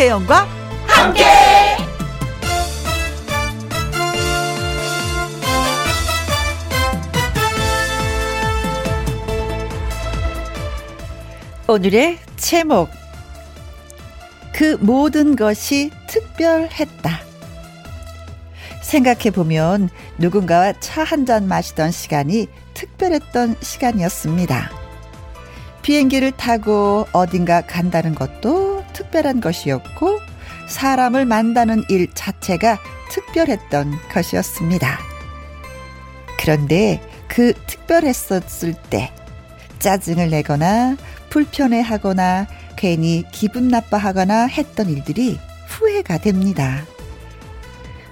김혜영과 함께. 오늘의 제목 그 모든 것이 특별했다. 생각해보면 누군가와 차 한 잔 마시던 시간이 특별했던 시간이었습니다. 비행기를 타고 어딘가 간다는 것도 특별한 것이었고, 사람을 만나는 일 자체가 특별했던 것이었습니다. 그런데 그 특별했었을 때, 짜증을 내거나 불편해 하거나 괜히 기분 나빠하거나 했던 일들이 후회가 됩니다.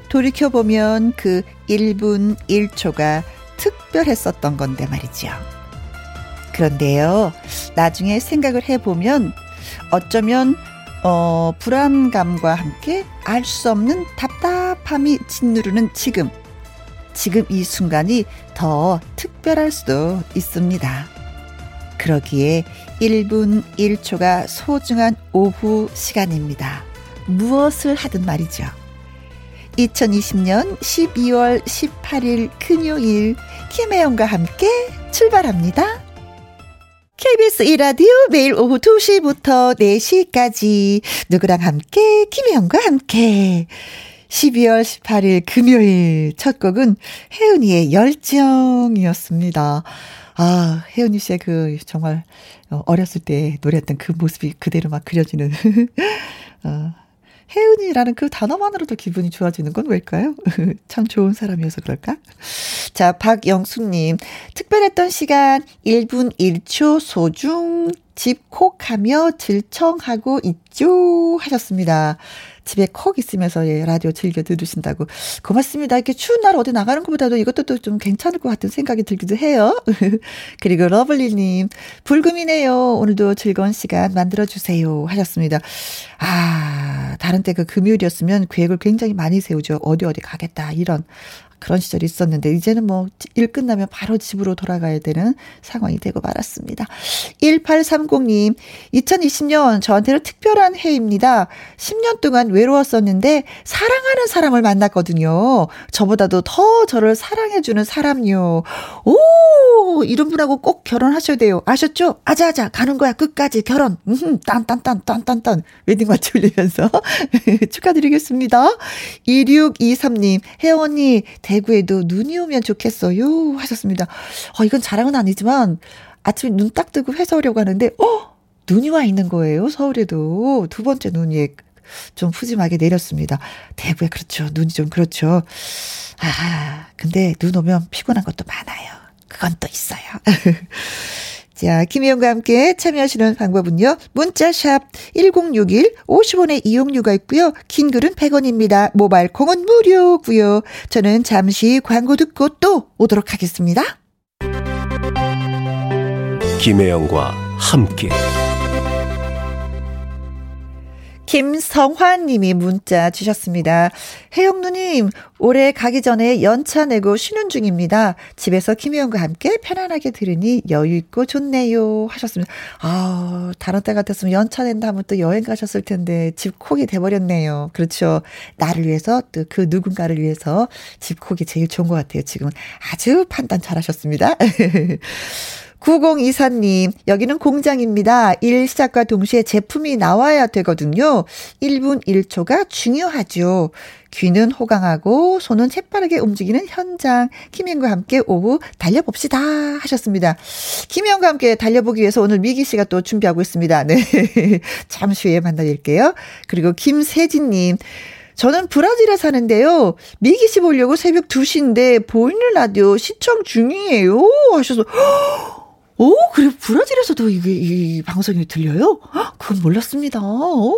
돌이켜보면 그 1분 1초가 특별했었던 건데 말이죠. 그런데요, 나중에 생각을 해보면 어쩌면, 어, 불안감과 함께 알 수 없는 답답함이 짓누르는 지금, 지금 이 순간이 더 특별할 수도 있습니다. 그러기에 1분 1초가 소중한 오후 시간입니다. 무엇을 하든 말이죠. 2020년 12월 18일 금요일 김혜영과 함께 출발합니다. KBS 이라디오 매일 오후 2시부터 4시까지 누구랑 함께 김혜영과 함께 12월 18일 금요일 첫 곡은 혜은이의 열정이었습니다. 아, 혜은이 씨의 그 정말 어렸을 때 노래했던 그 모습이 그대로 막 그려지는 어, 혜은이라는 그 단어만으로도 기분이 좋아지는 건 왜일까요? 참 좋은 사람이어서 그럴까? 자, 박영숙님. 특별했던 시간 1분 1초 소중 집콕하며 질청하고 있죠 하셨습니다. 집에 콕 있으면서 예, 라디오 즐겨 들으신다고. 고맙습니다. 이렇게 추운 날 어디 나가는 것보다도 이것도 또 좀 괜찮을 것 같은 생각이 들기도 해요. 그리고 러블리님, 불금이네요. 오늘도 즐거운 시간 만들어주세요. 하셨습니다. 아, 다른 때 그 금요일이었으면 계획을 굉장히 많이 세우죠. 어디 어디 가겠다. 이런. 그런 시절이 있었는데 이제는 뭐 일 끝나면 바로 집으로 돌아가야 되는 상황이 되고 말았습니다. 1830님, 2020년 저한테는 특별한 해입니다. 10년 동안 외로웠었는데 사랑하는 사람을 만났거든요. 저보다도 더 저를 사랑해주는 사람요. 오, 이런 분하고 꼭 결혼하셔야 돼요. 아셨죠? 아자아자 가는 거야 끝까지 결혼. 음, 딴딴딴 딴딴딴 웨딩 마치 울리면서 축하드리겠습니다. 2623님, 혜영 언니 대구에도 눈이 오면 좋겠어요. 하셨습니다. 어, 이건 자랑은 아니지만 아침에 눈 딱 뜨고 회사 오려고 하는데, 어? 눈이 와 있는 거예요. 서울에도. 두 번째 눈이 좀 푸짐하게 내렸습니다. 대구에 그렇죠. 눈이 좀 그렇죠. 아, 근데 눈 오면 피곤한 것도 많아요. 그건 또 있어요. 자, 김희영과 함께 참여하시는 방법은요. 문자샵 1061 50원의 이용료가 있고요. 긴 글은 100원입니다. 모바일 콩은 무료고요. 저는 잠시 광고 듣고 또 오도록 하겠습니다. 김혜영과 함께 김성환 님이 문자 주셨습니다. 혜영 누님, 올해 가기 전에 연차 내고 쉬는 중입니다. 집에서 김혜영과 함께 편안하게 들으니 여유 있고 좋네요. 하셨습니다. 아, 다른 때 같았으면 연차 낸다 하면 또 여행 가셨을 텐데 집콕이 돼버렸네요. 그렇죠. 나를 위해서 또 그 누군가를 위해서 집콕이 제일 좋은 것 같아요. 지금은 아주 판단 잘 하셨습니다. 9024님, 여기는 공장입니다. 일 시작과 동시에 제품이 나와야 되거든요. 1분 1초가 중요하죠. 귀는 호강하고 손은 재빠르게 움직이는 현장. 김현과 함께 오후 달려봅시다. 하셨습니다. 김현과 함께 달려보기 위해서 오늘 미기 씨가 또 준비하고 있습니다. 네. 잠시 후에 만나뵐게요. 그리고 김세진님. 저는 브라질에 사는데요. 미기 씨 보려고 새벽 2시인데 보이는 라디오 시청 중이에요. 하셔서 오, 그래, 브라질에서도 이게, 이 방송이 들려요? 그건 몰랐습니다. 오,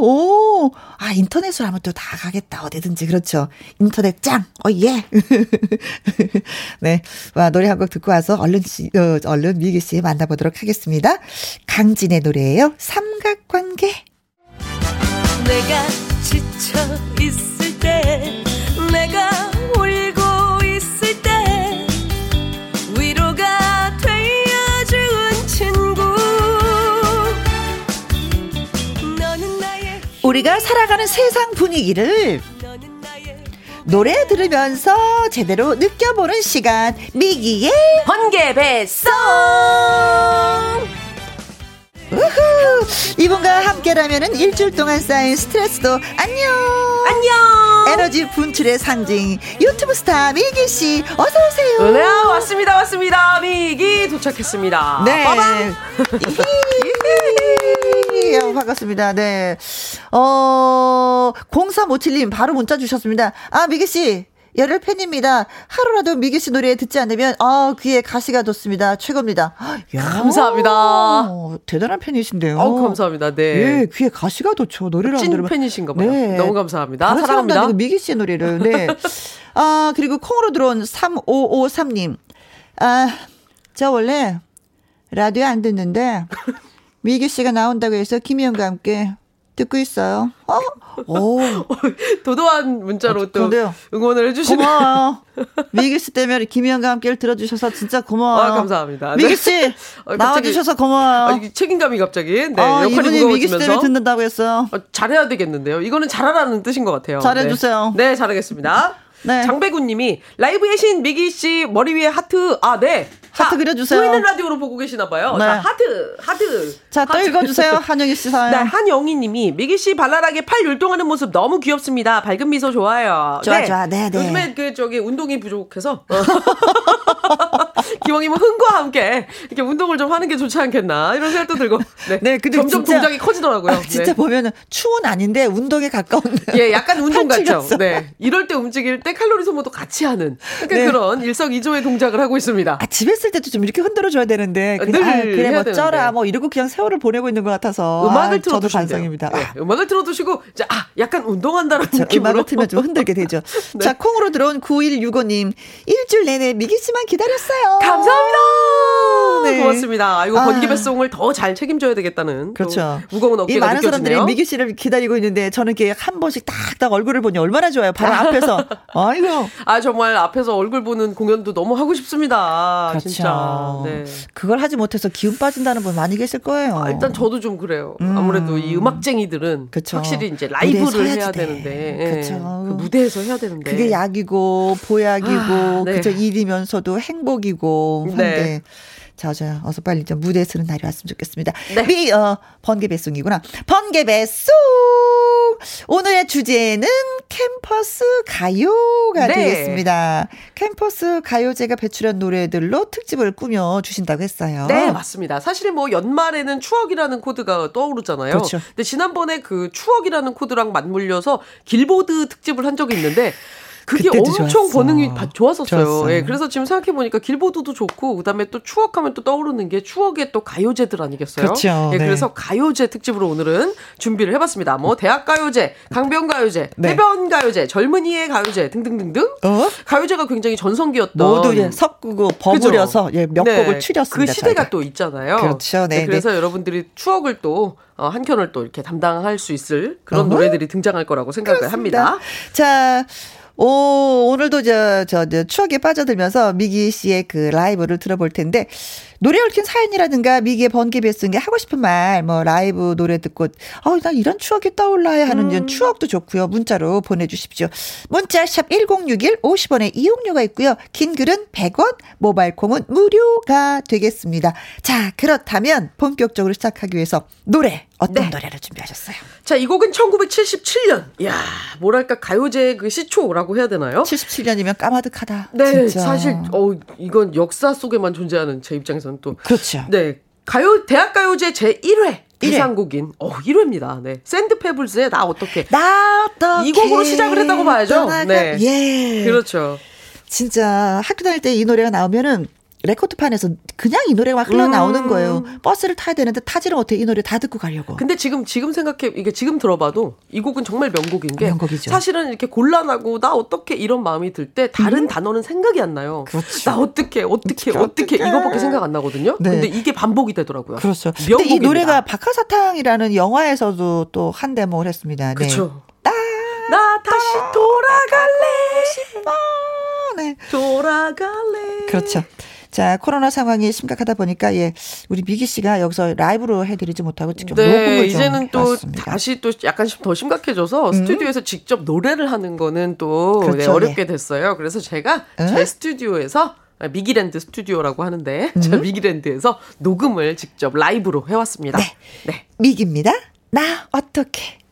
오. 아, 인터넷으로 하면 또 다 가겠다. 어디든지. 그렇죠. 인터넷 짱! 어, 예! 네. 와, 노래 한 곡 듣고 와서 얼른, 씨, 어, 얼른 미기 씨 만나보도록 하겠습니다. 강진의 노래예요 삼각관계. 내가 지쳐 있을 때, 우리가 살아가는 세상 분위기를 노래 들으면서 제대로 느껴보는 시간. 미기의 번개배송! 우후! 이분과 함께라면 일주일 동안 쌓인 스트레스도 안녕! 안녕! 에너지 분출의 상징. 유튜브 스타 미기 씨 어서 오세요. 네 왔습니다 왔습니다. 미기 도착했습니다. 네. 반갑습니다. 네. 어, 0357님 바로 문자 주셨습니다. 아, 미기 씨. 열혈 팬입니다. 하루라도 미기 씨 노래 듣지 않으면 아 귀에 가시가 돋습니다. 최고입니다. 야, 감사합니다. 어, 대단한 팬이신데요. 어, 감사합니다. 네. 예, 귀에 가시가 돋죠. 노래를 찐 들으면. 팬이신가 봐요. 네. 너무 감사합니다. 사랑합니다. 미기 씨의 노래를. 네. 아, 그리고 콩으로 들어온 3553님. 아, 저 원래 라디오 안 듣는데 미기 씨가 나온다고 해서 김희영과 함께 듣고 있어요. 어? 오. 도도한 문자로 아, 또. 응원을 해주시네요. 고마워요. 미기 씨 때문에 김희영과 함께 들어주셔서 진짜 고마워요. 아, 감사합니다. 미기 씨 네. 나와주셔서 고마워요. 아, 책임감이 갑자기 네, 아, 역할이 이분이 미기 씨 때문에 듣는다고 했어요. 아, 잘해야 되겠는데요. 이거는 잘하라는 뜻인 것 같아요. 잘해주세요. 네, 네 잘하겠습니다. 네. 장배구님이 라이브의 신 미기 씨 머리 위에 하트. 아, 네. 하트 그려주세요. 보이는 라디오로 보고 계시나 봐요. 네. 자, 하트, 하트. 자, 또 읽어주세요. 한영희 씨 사연. 네, 한영희 님이 미기 씨 발랄하게 팔 율동하는 모습 너무 귀엽습니다. 밝은 미소 좋아요. 좋아, 네. 좋아. 네, 네. 요즘에 그 저기 운동이 부족해서. 기왕이면 흥과 함께 이렇게 운동을 좀 하는 게 좋지 않겠나 이런 생각도 들고 네, 네 근데 점점 진짜, 동작이 커지더라고요. 아, 진짜 네. 보면은 추운 아닌데 운동에 가까운 예 약간 운동 같죠. 네 이럴 때 움직일 때 칼로리 소모도 같이 하는 그러니까 네. 그런 일석이조의 동작을 하고 있습니다. 아 집에 있을 때도 좀 이렇게 흔들어 줘야 되는데 그냥, 늘 아, 그래 뭐 쪄라 뭐 이러고 그냥 세월을 보내고 있는 것 같아서 음악을 아, 저도 반성입니다. 네, 음악을 틀어 두시고 자, 아 약간 운동한다는 그렇죠. 느낌으로 음악을 틀면 좀 흔들게 되죠. 네. 자 콩으로 들어온 9165님 일주일 내내 미기 씨만 기다렸어요. 감사합니다. 네. 고맙습니다. 이거 아. 번기배송을 더 잘 책임져야 되겠다는. 그렇죠. 무거운 어깨가 이 많은 느껴지네요. 사람들이 미기 씨를 기다리고 있는데 저는 이렇게 한 번씩 딱딱 얼굴을 보니 얼마나 좋아요. 바로 앞에서. 아이고. 아 정말 앞에서 얼굴 보는 공연도 너무 하고 싶습니다. 그렇죠. 진짜. 네. 그걸 하지 못해서 기운 빠진다는 분 많이 계실 거예요. 아, 일단 저도 좀 그래요. 음. 아무래도 이 음악쟁이들은 그쵸. 확실히 이제 라이브를 해야 돼. 되는데. 그렇죠. 그 무대에서 해야 되는데. 그게 약이고 보약이고 아, 네. 그저 일이면서도 행복이고 한데 네. 자, 자, 어서 빨리 좀 무대에 서는 날이 왔으면 좋겠습니다. 네. 미, 어, 번개 배송이구나. 번개 배송! 오늘의 주제는 캠퍼스 가요가 네. 되겠습니다. 캠퍼스 가요제가 배출한 노래들로 특집을 꾸며 주신다고 했어요. 네, 맞습니다. 사실 뭐 연말에는 추억이라는 코드가 떠오르잖아요. 그렇죠. 근데 지난번에 그 추억이라는 코드랑 맞물려서 길보드 특집을 한 적이 있는데 그게 엄청 좋았어. 반응이 좋았었어요. 예, 그래서 지금 생각해 보니까 길보드도 좋고 그다음에 또 추억하면 또 떠오르는 게 추억의 또 가요제들 아니겠어요? 그렇죠. 예, 네. 그래서 가요제 특집으로 오늘은 준비를 해봤습니다. 뭐 대학 가요제, 강변 가요제, 네. 해변 가요제, 젊은이의 가요제 등등등등. 어? 가요제가 굉장히 전성기였던 모두 예, 섞고 버무려서 예, 몇 네. 곡을 추렸습니다. 그 시대가 저희가. 또 있잖아요. 그렇죠. 네, 네 그래서 네. 여러분들이 추억을 또 어, 한 켠을 또 이렇게 담당할 수 있을 그런 어허? 노래들이 등장할 거라고 생각을 그렇습니다. 합니다. 자. 오, 오늘도 저, 저, 저, 추억에 빠져들면서 미기 씨의 그 라이브를 들어볼 텐데, 노래 얽힌 사연이라든가 미기의 번개 배승에 하고 싶은 말, 뭐 라이브 노래 듣고, 어, 나 이런 추억이 떠올라야 하는 음. 추억도 좋고요. 문자로 보내주십시오. 문자 샵 1061, 50원의 이용료가 있고요. 긴 글은 100원, 모바일 콩은 무료가 되겠습니다. 자, 그렇다면 본격적으로 시작하기 위해서 노래, 어떤 네. 노래를 준비하셨어요? 자, 이 곡은 1977년. 이야, 뭐랄까, 가요제 그 시초라고 해야 되나요? 77년이면 까마득하다. 네, 진짜. 사실, 어, 이건 역사 속에만 존재하는 제 입장에서는 또. 그렇죠. 네. 가요, 대학 가요제 제 1회. 대상곡인 어 1회입니다. 네. 샌드페블스의 나 어떻게 나 어떻게 이 곡으로 시작을 했다고 봐야죠. 떠나가, 네. 예. 그렇죠. 진짜 학교 다닐 때 이 노래가 나오면은 레코드판에서 그냥 이 노래가 막 흘러나오는 음. 거예요. 버스를 타야 되는데 타지를 못해 이 노래 다 듣고 가려고. 근데 지금 지금 생각해 이게 지금 들어봐도 이 곡은 정말 명곡인 게 명곡이죠. 사실은 이렇게 곤란하고 나 어떻게 이런 마음이 들 때 다른 음. 단어는 생각이 안 나요. 그렇죠. 나 어떻게 어떻게 어떻게 이거밖에 생각 안 나거든요. 네. 근데 이게 반복이 되더라고요. 그렇죠. 명곡입니다. 근데 이 노래가 박하사탕이라는 영화에서도 또 한 대목을 했습니다. 네. 그렇죠. 나, 나 다시 돌아갈래. 싶어. 네. 돌아갈래. 그렇죠. 자, 코로나 상황이 심각하다 보니까 예, 우리 미기 씨가 여기서 라이브로 해드리지 못하고 직접 네, 녹음을 이제는 또 해봤습니다. 다시 또 약간 더 심각해져서 음. 스튜디오에서 직접 노래를 하는 거는 또 그렇죠, 네, 어렵게 예. 됐어요. 그래서 제가 음? 제 스튜디오에서 아, 미기랜드 스튜디오라고 하는데 음? 저 미기랜드에서 녹음을 직접 라이브로 해왔습니다. 네, 네. 미기입니다. 나 어떻게?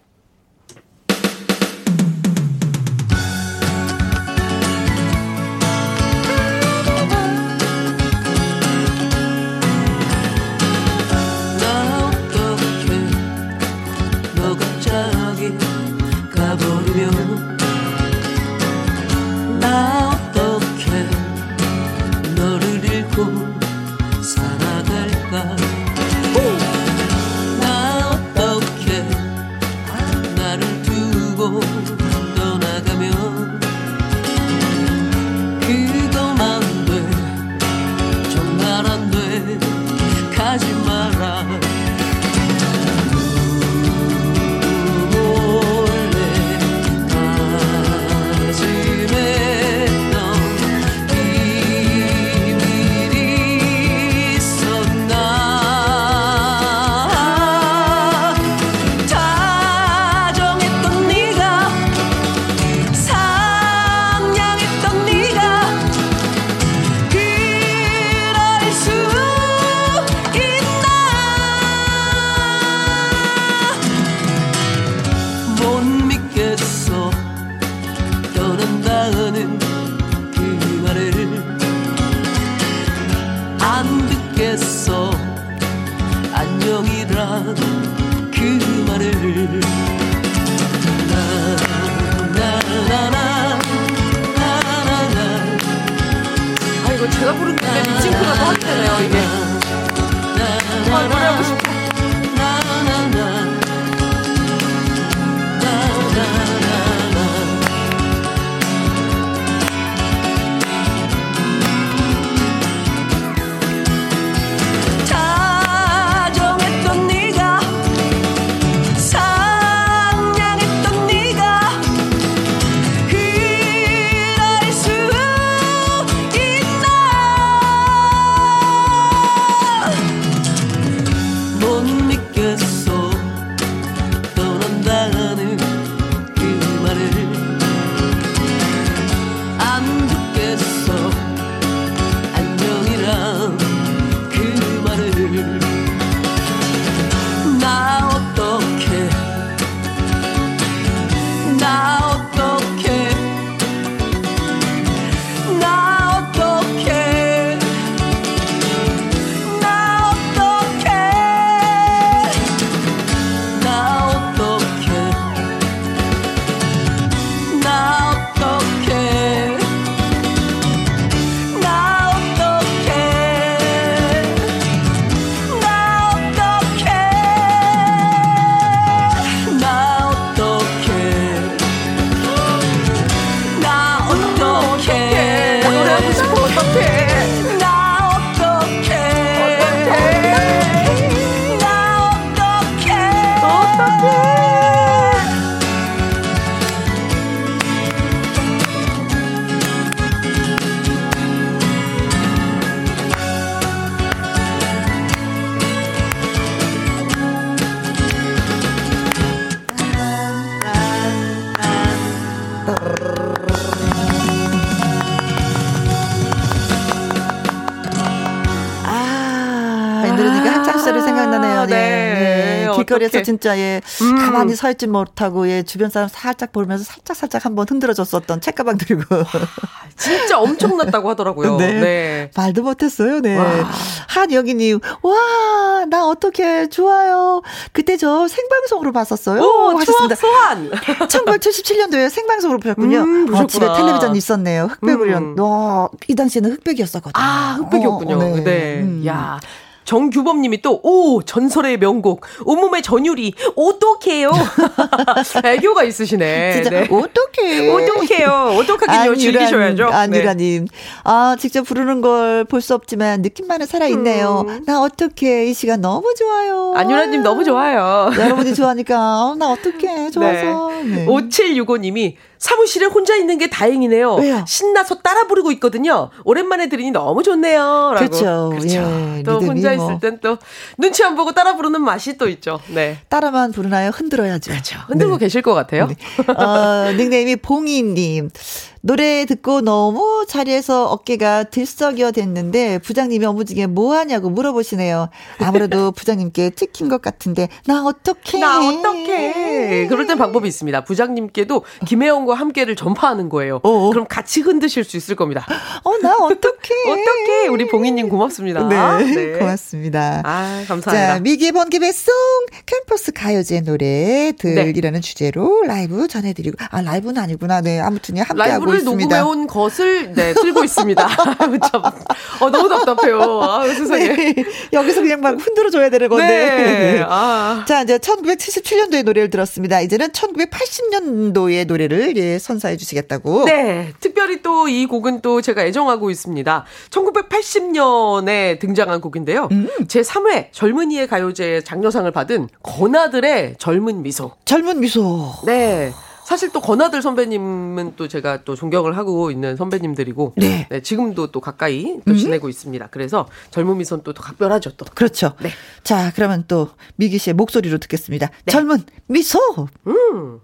de. 길거리에서 진짜 예 음. 가만히 서 있지 못하고 예 주변 사람 살짝 보면서 살짝 살짝 한번 흔들어줬었던 책가방 들고 진짜 엄청났다고 하더라고요. 네. 네. 말도 못했어요. 네. 한영희님 와 나 어떻게 좋아요. 그때 저 생방송으로 봤었어요. 오, 하셨습니다. 소환. 1977년도에 생방송으로 보셨군요. 음, 어, 집에 텔레비전 있었네요. 흑백으로. 음. 어, 이 당시에는 흑백이었었거든요. 아 흑백이었군요. 어, 네. 네. 음. 야. 정규범님이 또, 오, 전설의 명곡. 온몸의 전율이, 어떡해요? 애교가 있으시네. 진짜, 네. 어떡해. 어떡해요. 어떡하긴요. 즐기셔야죠. 안유라님. 네. 아, 직접 부르는 걸 볼 수 없지만 느낌만은 살아있네요. 음. 나 어떡해. 이 시간 너무 좋아요. 안유라님 너무 좋아요. 여러분이 좋아하니까, 어, 나 어떡해. 좋아서. 네. 네. 5765님이 사무실에 혼자 있는 게 다행이네요. 왜요? 신나서 따라 부르고 있거든요. 오랜만에 들으니 너무 좋네요. 라고. 그렇죠. 그렇죠. 예, 또 혼자 뭐. 있을 땐 또 눈치 안 보고 따라 부르는 맛이 또 있죠. 네. 따라만 부르나요? 흔들어야죠. 그렇죠. 흔들고 네. 계실 것 같아요. 네. 어, 닉네임이 봉이님. 노래 듣고 너무 자리에서 어깨가 들썩여 됐는데 부장님이 어무지게 뭐 하냐고 물어보시네요. 아무래도 부장님께 찍힌 것 같은데 나 어떡해? 나 어떡해? 그럴 땐 방법이 있습니다. 부장님께도 김혜영과 함께를 전파하는 거예요. 어어. 그럼 같이 흔드실 수 있을 겁니다. 어, 나 어떡해? 어떡해? 우리 봉희님 고맙습니다. 네, 네. 고맙습니다. 아, 감사합니다. 자, 미기 번개 배송 캠퍼스 가요제 노래 들이라는 네. 주제로 라이브 전해드리고 아 라이브는 아니구나. 네, 아무튼 함께하고 노래를 녹음해온 것을 네 틀고 있습니다. 참, 어, 너무 답답해요. 아, 세상에. 네, 여기서 그냥 막 흔들어 줘야 되는 건데. 네. 아. 자 이제 1977년도의 노래를 들었습니다. 이제는 1980년도의 노래를 예, 선사해 주시겠다고. 네, 특별히 또 이 곡은 또 제가 애정하고 있습니다. 1980년에 등장한 곡인데요. 음. 제 3회 젊은이의 가요제 장려상을 받은 건아들의 젊은 미소. 젊은 미소. 네. 사실 또 권하들 선배님은 또 제가 또 존경을 하고 있는 선배님들이고 네. 네 지금도 또 가까이 또 음. 지내고 음. 있습니다. 그래서 젊은 미선 또더 각별하죠 또. 그렇죠. 네. 자 그러면 또 미기 씨의 목소리로 듣겠습니다. 네. 젊은 미소. 음.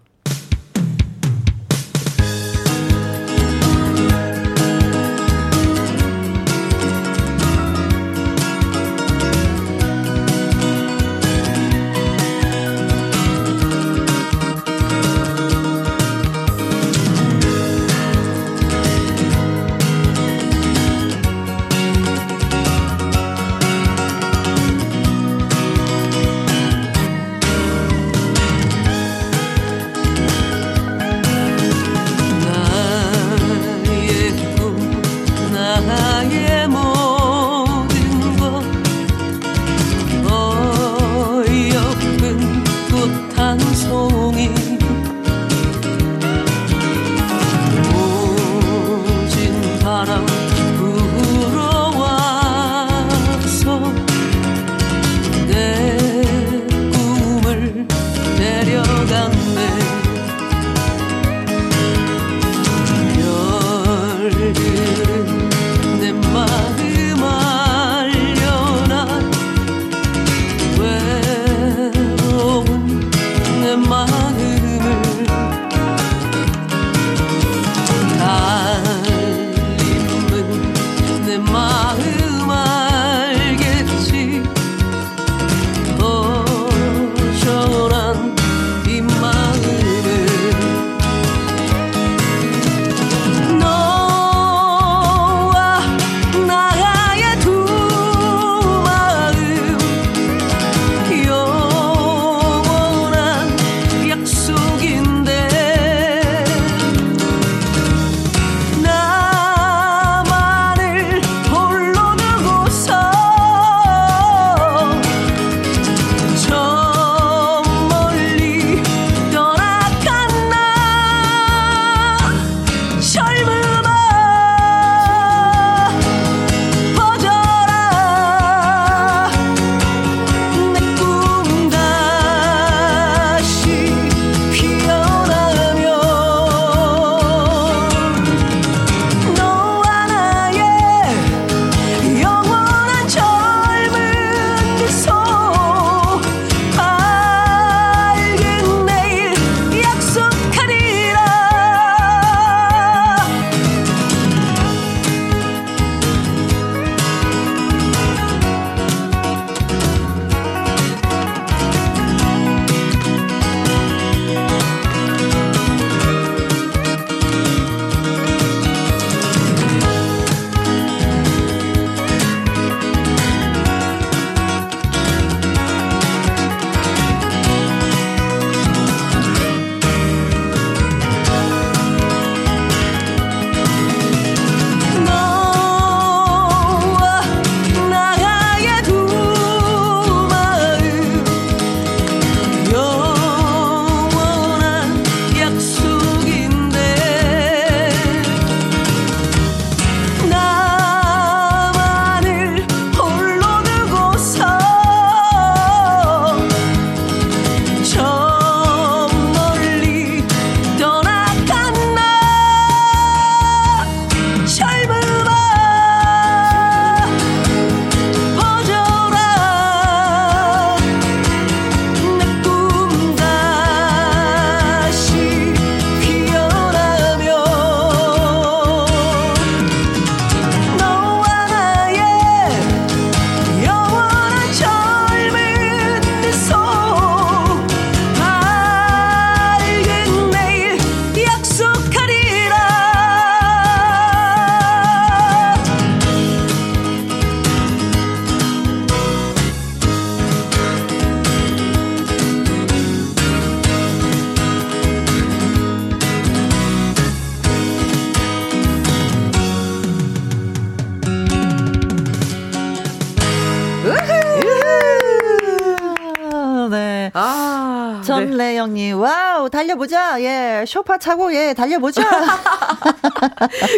예, 쇼파 차고, 예, 달려보자.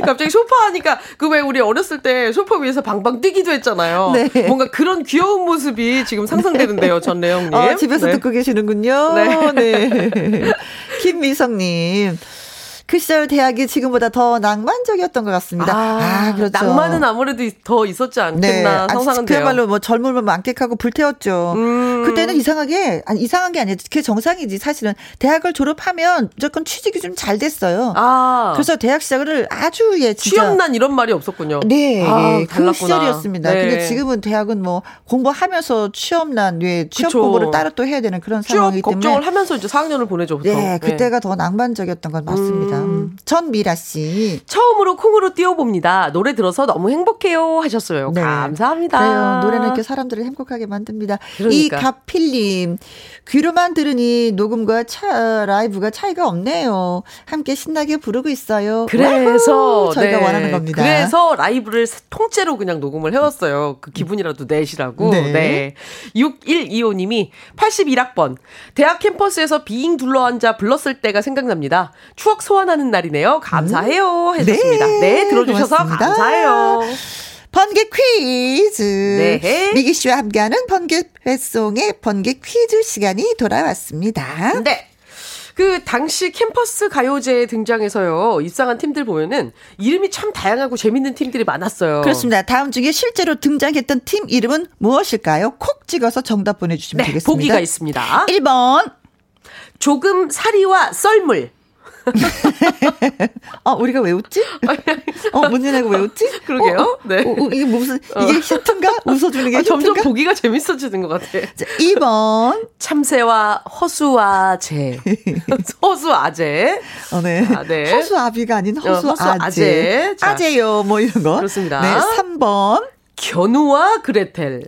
갑자기 쇼파 하니까, 그 왜 우리 어렸을 때 쇼파 위에서 방방 뛰기도 했잖아요. 네. 뭔가 그런 귀여운 모습이 지금 상상되는데요, 전래영님. 어, 집에서 네. 듣고 계시는군요. 네. 네. 김미성님. 그 시절 대학이 지금보다 더 낭만적이었던 것 같습니다. 아, 아 그렇죠. 낭만은 아무래도 더 있었지 않겠나 네. 상상은 돼요. 그야말로 뭐 젊음을 만끽하고 불태웠죠. 음. 그때는 이상하게 아니 이상한 게 아니라 그게 정상이지 사실은 대학을 졸업하면 무조건 취직이 좀 잘 됐어요. 아. 그래서 대학 시작을 아주 예 진짜 취업난 이런 말이 없었군요. 네, 아, 예, 그 시절이었습니다. 네. 근데 지금은 대학은 뭐 공부하면서 취업난 예 취업 그쵸. 공부를 따로 또 해야 되는 그런 상황이기 때문에 걱정을 하면서 이제 4학년을 보내죠. 보통. 네, 그때가 네. 더 낭만적이었던 건 맞습니다. 음. 음. 전 미라 씨. 처음으로 콩으로 띄워봅니다. 노래 들어서 너무 행복해요 하셨어요. 네. 감사합니다. 그래요. 노래는 이렇게 사람들을 행복하게 만듭니다. 그러니까. 이 가필님. 귀로만 들으니 녹음과 차, 라이브가 차이가 없네요. 함께 신나게 부르고 있어요. 그래서 저희가 네. 원하는 겁니다. 그래서 라이브를 통째로 그냥 녹음을 해왔어요. 그 기분이라도 내시라고. 네. 네. 6125님이 81학번. 대학 캠퍼스에서 비잉 둘러앉아 불렀을 때가 생각납니다. 추억 소환 하는 날이네요. 감사해요. 해줬습니다. 네, 네 들어주셔서 고맙습니다. 감사해요. 번개 퀴즈. 네. 미기 씨와 함께하는 번개 회송의 번개 퀴즈 시간이 돌아왔습니다. 네. 그 당시 캠퍼스 가요제에 등장해서요 입상한 팀들 보면은 이름이 참 다양하고 재밌는 팀들이 많았어요. 그렇습니다. 다음 중에 실제로 등장했던 팀 이름은 무엇일까요? 콕 찍어서 정답 보내주시면 네, 되겠습니다. 보기가 있습니다. 1번 조금 사리와 썰물. 어, 우리가 왜 웃지? 어, 문제 내고 왜 웃지? 그러게요. 어, 어, 네. 어, 어 이게 무슨, 이게 어. 힌트인가? 웃어주는 게 아, 점점 보기가 재밌어지는 것 같아. 자, 2번. 참새와 허수와 재. 허수아재. 어, 네. 아, 네. 허수아비가 아닌 허수아재. 어, 아재요, 뭐 이런 거. 그렇습니다. 네, 3번. 견우와 그레텔.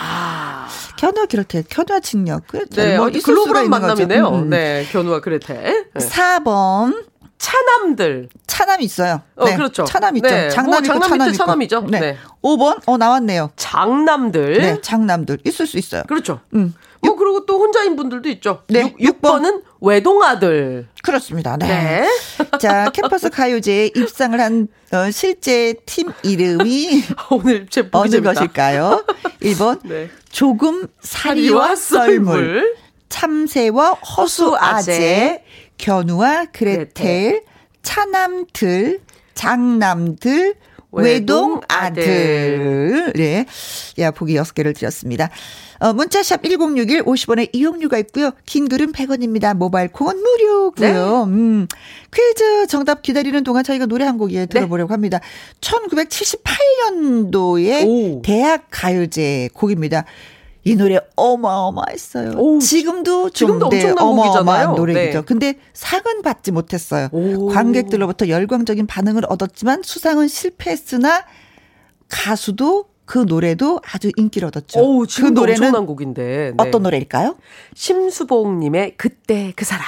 아. 견우와 그레텔, 견우와. 그레텔. 네, 뭐 글로벌한 만남이네요. 음. 네, 견우와 그레텔. 네. 4번. 차남들. 차남 있어요. 어, 네. 그렇죠. 차남 있죠. 네. 장남 뭐, 장남 차남 차남이죠. 네. 네. 5번. 어, 나왔네요. 장남들. 네, 장남들. 있을 수 있어요. 그렇죠. 음. 뭐, 그리고 또 혼자인 분들도 있죠. 네. 6, 6번은 외동아들. 그렇습니다. 네. 네. 자, 캠퍼스 가요제에 입상을 한 어, 실제 팀 이름이 오늘 제 어느 재밌다. 것일까요? 1번. 네. 조금 사리와 썰물. 참새와 허수아재. 견우와 그레텔, 그레텔. 차남들, 장남들, 외동 아들. 네. 야, 보기 6개를 드렸습니다. 어, 문자샵 1061 50원에 이용료가 있고요. 긴 글은 100원입니다. 모바일 콩은 무료고요. 네. 음. 퀴즈 정답 기다리는 동안 저희가 노래 한 곡 예, 들어보려고 네. 합니다. 1978년도에 오. 대학 가요제 곡입니다. 이 노래 어마어마했어요. 오, 지금도 지금도 네, 엄청난 어마어마한 노래죠. 네. 근데 상은 받지 못했어요. 오. 관객들로부터 열광적인 반응을 얻었지만 수상은 실패했으나 가수도 그 노래도 아주 인기를 얻었죠. 오, 그 노래는 엄청난 곡인데 네. 어떤 노래일까요? 심수봉님의 그때 그 사람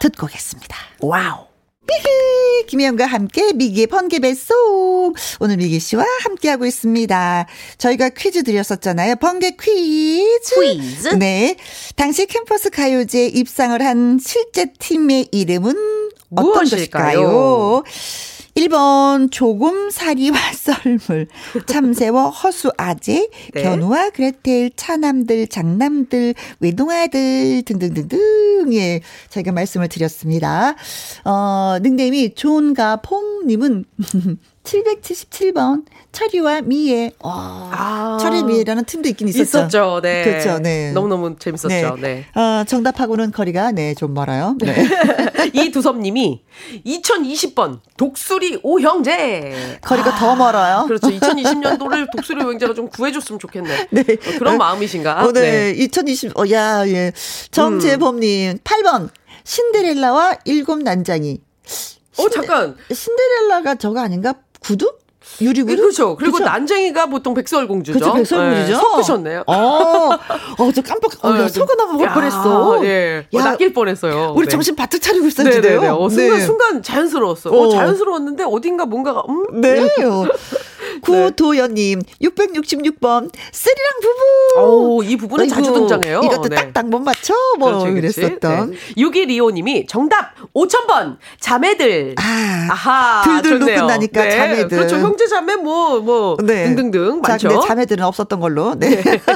듣고 오겠습니다. 와우. 미기 김혜영과 함께 미기의 번개 배송 오늘 미기 씨와 함께하고 있습니다. 저희가 퀴즈 드렸었잖아요. 번개 퀴즈. 퀴즈. 네. 당시 캠퍼스 가요제 입상을 한 실제 팀의 이름은 어떤 무엇일까요? 것일까요? 1번 조금 사리와 썰물 참새와 허수 아재 네. 견우와 그레텔 차남들 장남들 외동아들 등등등등 예 저희가 말씀을 드렸습니다. 어 닉네임이 존가 폼님은 777번 철이와 미애. 와, 아, 철이 미애라는 팀도 있긴 있었죠. 있었죠. 네. 그렇죠. 네. 너무너무 재밌었죠. 네. 네. 어, 정답하고는 거리가 네, 좀 멀어요. 네. 이두섭 님이 2020번 독수리 오형제. 거리가 아, 더 멀어요. 그렇죠. 2020년도를 독수리 오형제가 좀 구해 줬으면 좋겠네. 네. 어, 그런 어, 마음이신가? 어, 네. 네. 2020 어, 야, 예. 정재범 님 음. 8번 신데렐라와 일곱 난장이. 어, 잠깐. 신데렐라가 저거 아닌가? 구두? 유리구두? 네, 그렇죠. 그리고 그렇죠? 난쟁이가 보통 백설공주죠. 그렇죠. 백설공주죠. 네, 섞으셨네요. 어, 어, 저 깜빡, 어, 나 속아 나먹을 뻔했어. 예. 야, 어, 낚일 뻔했어요. 우리 네. 정신 바짝 차리고 있었는데요. 어, 순간, 네. 순간 자연스러웠어. 어. 어, 자연스러웠는데 어딘가 뭔가가, 음? 네. 구도연님, 666번, 쓰리랑 부부. 오, 이 부부는 아이고, 자주 등장해요. 이것도 네. 딱딱 못 맞춰? 뭐, 그렇지, 그렇지. 그랬었던. 네. 6125님이 정답 5,000번, 자매들. 아, 아하. 들들도 끝나니까 네. 자매들. 그렇죠. 형제 자매 뭐, 뭐, 네. 등등등. 많죠. 자, 자매들은 없었던 걸로. 네. 네.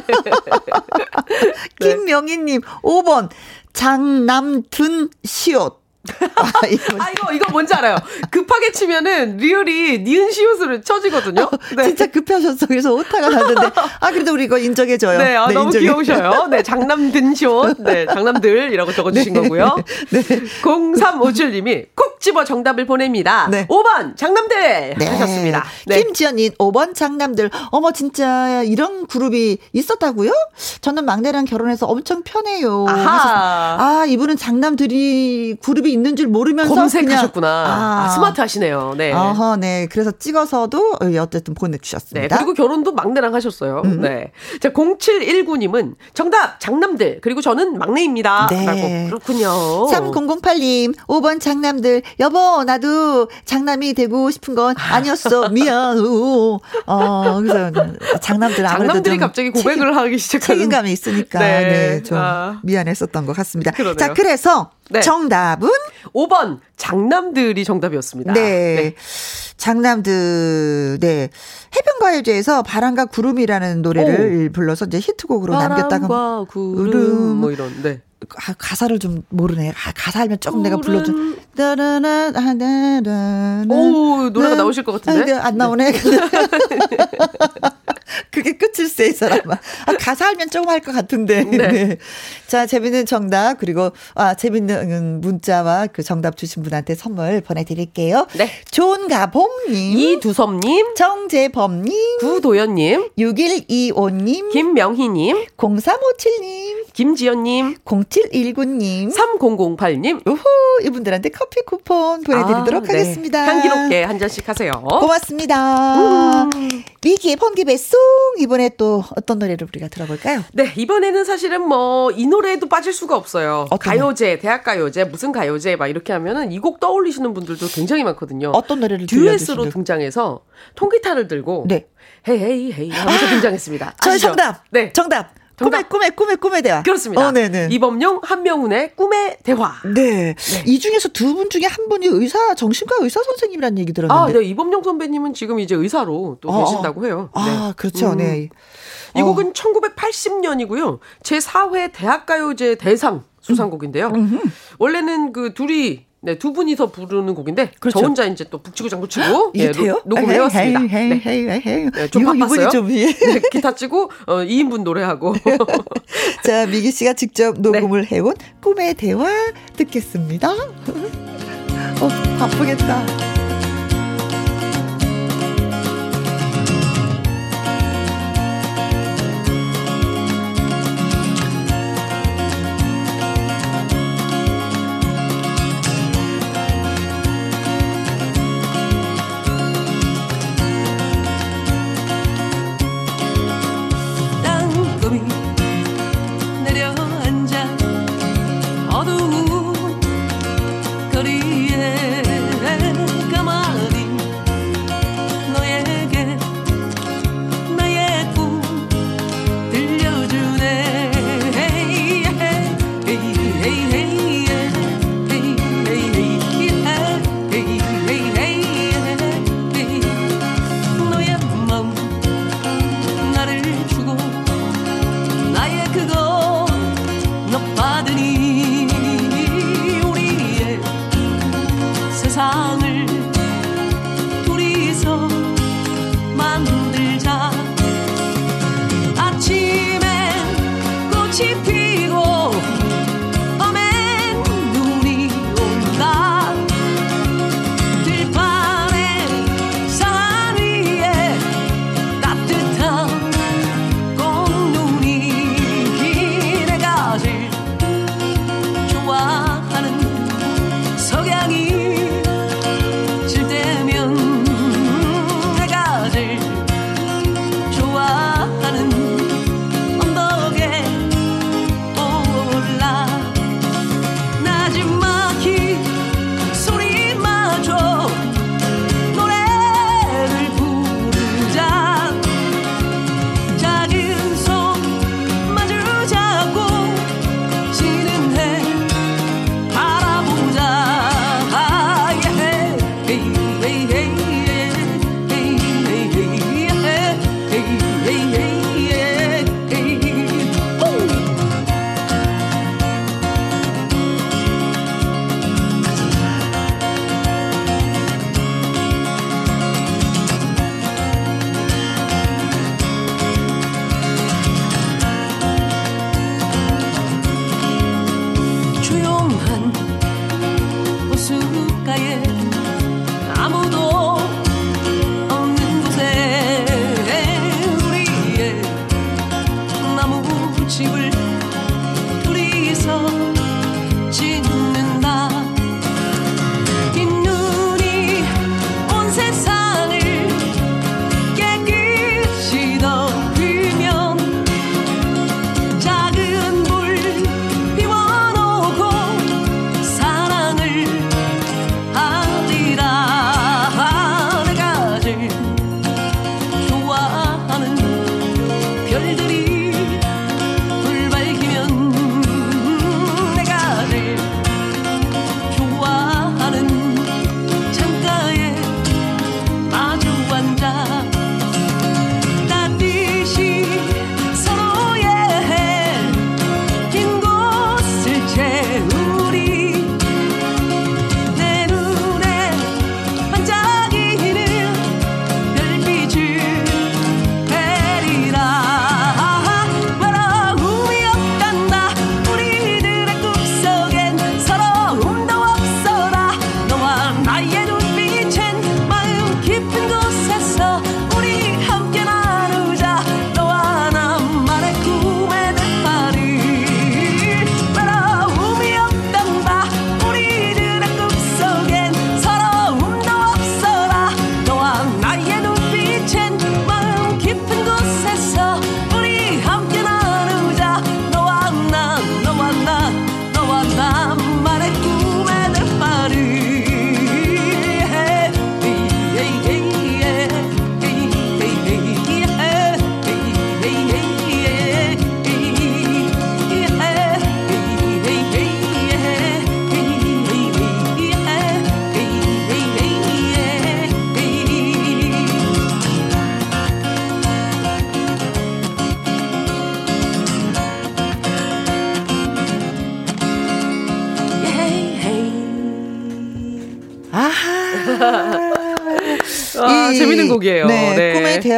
김명희님, 5번, 장남든 시옷. 아, 이거, 이거 뭔지 알아요. 급하게 치면은 리을이 니은 시옷으로 쳐지거든요. 어, 네. 진짜 급하셨어. 그래서 오타가 나는데. 아, 그래도 우리 이거 인정해 줘요. 네, 아, 네 너무 인정해. 귀여우셔요. 네, 장남든 시옷. 네, 장남들이라고 적어 주신 네. 거고요. 네. 0357 님이 콕 집어 정답을 보냅니다. 네. 5번 장남들 네. 하셨습니다. 네. 김지연 님 5번 장남들. 어머, 진짜 이런 그룹이 있었다고요? 저는 막내랑 결혼해서 엄청 편해요. 아하. 아, 이분은 장남들이 그룹이 방법이 있는 줄 모르면서 검색하셨구나. 아. 아, 스마트 하시네요. 네. 어허, 네. 그래서 찍어서도 어쨌든 보내주셨습니다. 네. 그리고 결혼도 막내랑 하셨어요. 음. 네. 자, 0719님은 정답 장남들 그리고 저는 막내입니다. 네. 라고 그렇군요. 3008님 5번 장남들 여보 나도 장남이 되고 싶은 건 아니었어. 미안. 어, 그래서 장남들 장남들이 갑자기 고백을 책임, 하기 시작하는 책임감이 있으니까 네. 네. 좀 아. 미안했었던 것 같습니다. 그러네요. 자, 그래서 네. 정답은 5번 장남들이 정답이었습니다. 네. 네. 장남들 네. 해변가요제에서 바람과 구름이라는 노래를 오. 불러서 이제 히트곡으로 남겼다가 바람과 구름 뭐 이런 네. 아, 가사를 좀 모르네. 아, 가사 알면 조금 내가 불러줘. 따라나, 하나나, 오, 노래가 나오실 것 같은데? 아, 안 나오네. 네. 그게 끝일세, 이 사람아. 아, 가사 알면 조금 할 것 같은데. 네. 네. 자, 재밌는 정답, 그리고, 아, 재밌는 문자와 그 정답 주신 분한테 선물 보내드릴게요. 네. 존가봄님. 이두섭님. 정재범님. 구도연님. 6125님. 김명희님. 0357님. 김지연님. 0719님. 3008님. 우후, 이분들한테 커피 쿠폰 보내드리도록 아, 네. 하겠습니다. 향기롭게 한 잔씩 하세요. 고맙습니다. 음. 미기의 배송 이번에 또 어떤 노래를 우리가 들어볼까요? 네, 이번에는 사실은 뭐 이 노래에도 빠질 수가 없어요. 가요제, 대학 가요제, 무슨 가요제 막 이렇게 하면은 이 곡 떠올리시는 분들도 굉장히 많거든요. 어떤 노래를 듀엣으로 등장해서 통기타를 들고 네. 헤이 헤이 헤이 하면서 아, 등장했습니다. 저의 정답. 네. 정답. 꿈의 꿈의 꿈의 꿈의 대화. 그렇습니다. 어, 네네. 이범용 한명훈의 꿈의 대화. 네. 네. 이 중에서 두 분 중에 한 분이 의사 정신과 의사 선생님이라는 얘기 들었는데. 아, 네. 이범용 선배님은 지금 이제 의사로 또 어, 계신다고 해요. 아, 네. 아, 그렇죠. 음. 네. 이 곡은 어. 1980년이고요. 제 4회 대학가요제 대상 수상곡인데요. 음. 원래는 그 둘이 네, 두 분이서 부르는 곡인데 그렇죠. 저 혼자 이제 또 북치고 장구 치고 예, 노, 녹음을 해왔습니다. 네. 네, 좀 바빴어요. 좀 네, 기타 치고 어, 2인분 노래하고. 자, 미기 씨가 직접 녹음을 네. 해온 꿈의 대화 듣겠습니다. 어, 바쁘겠다.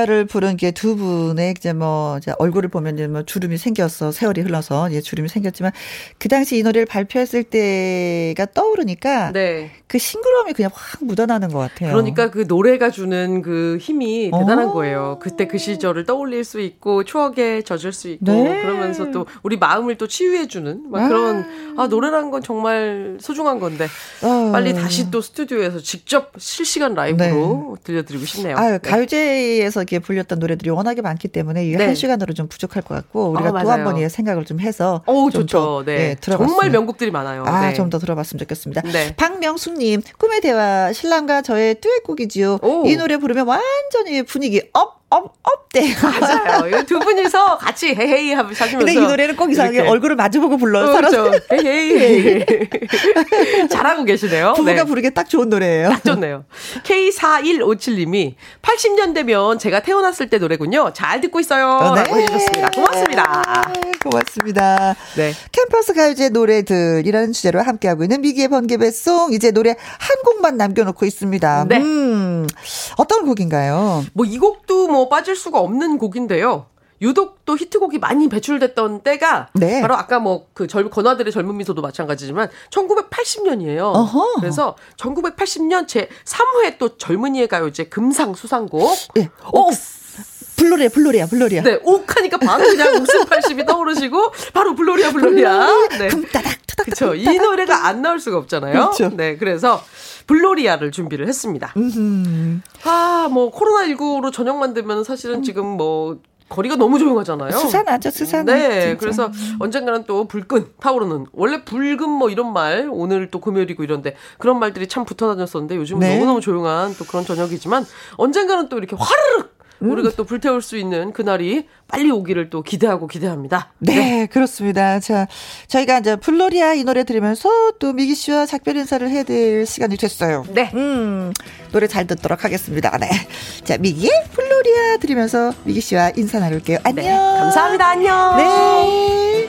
네. 대화를 부른 게 두 분의 이제 뭐 이제 얼굴을 보면 이제 뭐 주름이 생겼어 세월이 흘러서 이제 주름이 생겼지만 그 당시 이 노래를 발표했을 때가 떠오르니까 네. 그 싱그러움이 그냥 확 묻어나는 것 같아요. 그러니까 그 노래가 주는 그 힘이 대단한 오. 거예요. 그때 그 시절을 떠올릴 수 있고 추억에 젖을 수 있고 네. 그러면서 또 우리 마음을 또 치유해주는 막 그런 아, 아 노래라는 건 정말 소중한 건데 어. 빨리 다시 또 스튜디오에서 직접 실시간 라이브로 네. 들려드리고 싶네요. 아, 가요제에서 이렇게 불렸던 노래들이 워낙에 많기 때문에 이한 네. 시간으로 좀 부족할 것 같고 우리가 아, 또한 번 생각을 좀 해서 오, 좋죠. 네. 네 정말 명곡들이 많아요. 아, 네. 좀더 들어봤으면 좋겠습니다. 네. 박명숙님, 꿈의 대화 신랑과 저의 듀엣곡이지요. 오. 이 노래 부르면 완전히 분위기 up up, up돼. 맞아요. 두 분이서 같이 헤헤이 하면서. 근데 이 노래는 꼭 이상하게 이렇게. 얼굴을 마주보고 불러요. 어, 그렇죠. 헤헤이. 잘하고 계시네요. 부부가 네. 부르기 딱 좋은 노래예요. 딱 좋네요. K4157님이 80년대면 제가 태어났을 때 노래군요. 잘 듣고 있어요. 어, 네. 라고 해주셨습니다. 고맙습니다. 네, 고맙습니다. 네. 캠퍼스 가요제 노래들이라는 주제로 함께하고 있는 미기의 번개배송. 이제 노래 한 곡만 남겨놓고 있습니다. 네. 음, 어떤 곡인가요? 뭐 이 곡도 뭐 빠질 수가 없는 곡인데요. 유독 또 히트곡이 많이 배출됐던 때가 네. 바로 아까 뭐그젊 건화들의 젊은 미소도 마찬가지지만 1980년이에요. 어허. 그래서 1980년 제 3회 또 젊은이의 가요제 금상 수상곡. 네. 오. 블로리아, 블로리아, 블로리아. 네, 옥 하니까 바로 그냥 웃음 80이 떠오르시고, 바로 블로리아, 블로리아. 네. 금따닥, 투닥, 그쵸. 이 노래가 안 나올 수가 없잖아요. 그쵸. 네, 그래서 블로리아를 준비를 했습니다. 아, 뭐, 코로나19로 저녁만 되면 사실은 음. 지금 뭐, 거리가 너무 조용하잖아요. 수산하죠, 수산. 네, 진짜. 그래서 언젠가는 또 불끈 타오르는 원래 불금 뭐 이런 말 오늘 또 금요일이고 이런데 그런 말들이 참 붙어 다녔었는데 요즘은 네. 너무 너무 조용한 또 그런 저녁이지만 언젠가는 또 이렇게 화르륵 음. 우리가 또 불태울 수 있는 그날이 빨리 오기를 또 기대하고 기대합니다. 네, 네, 그렇습니다. 자, 저희가 이제 플로리아 이 노래 들으면서 또 미기 씨와 작별 인사를 해야 될 시간이 됐어요. 네. 음, 노래 잘 듣도록 하겠습니다. 네. 자, 미기의 플로리아 들으면서 미기 씨와 인사 나눌게요. 네, 안녕. 네, 감사합니다. 안녕. 네.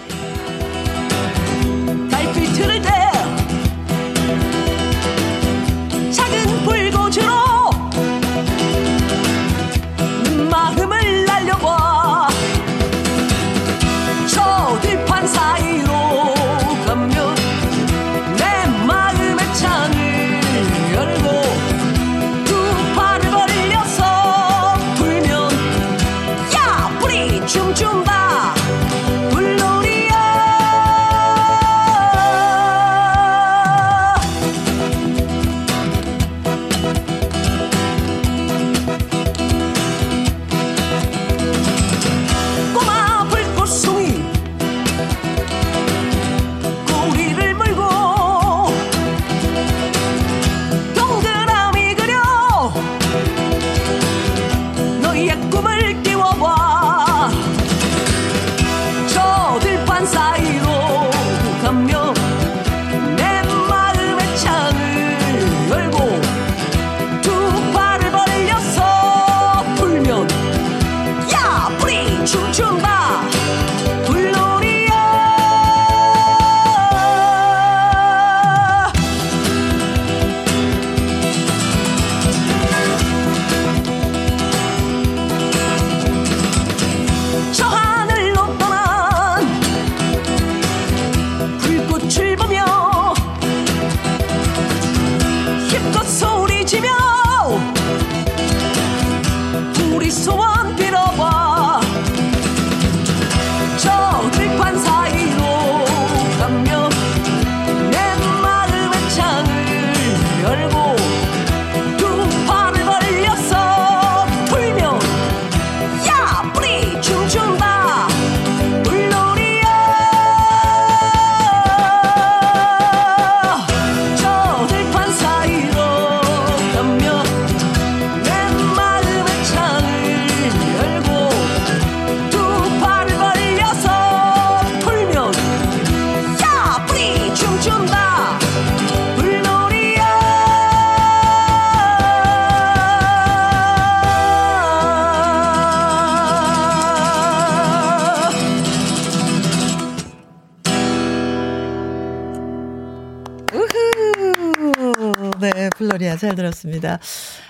잘 들었습니다.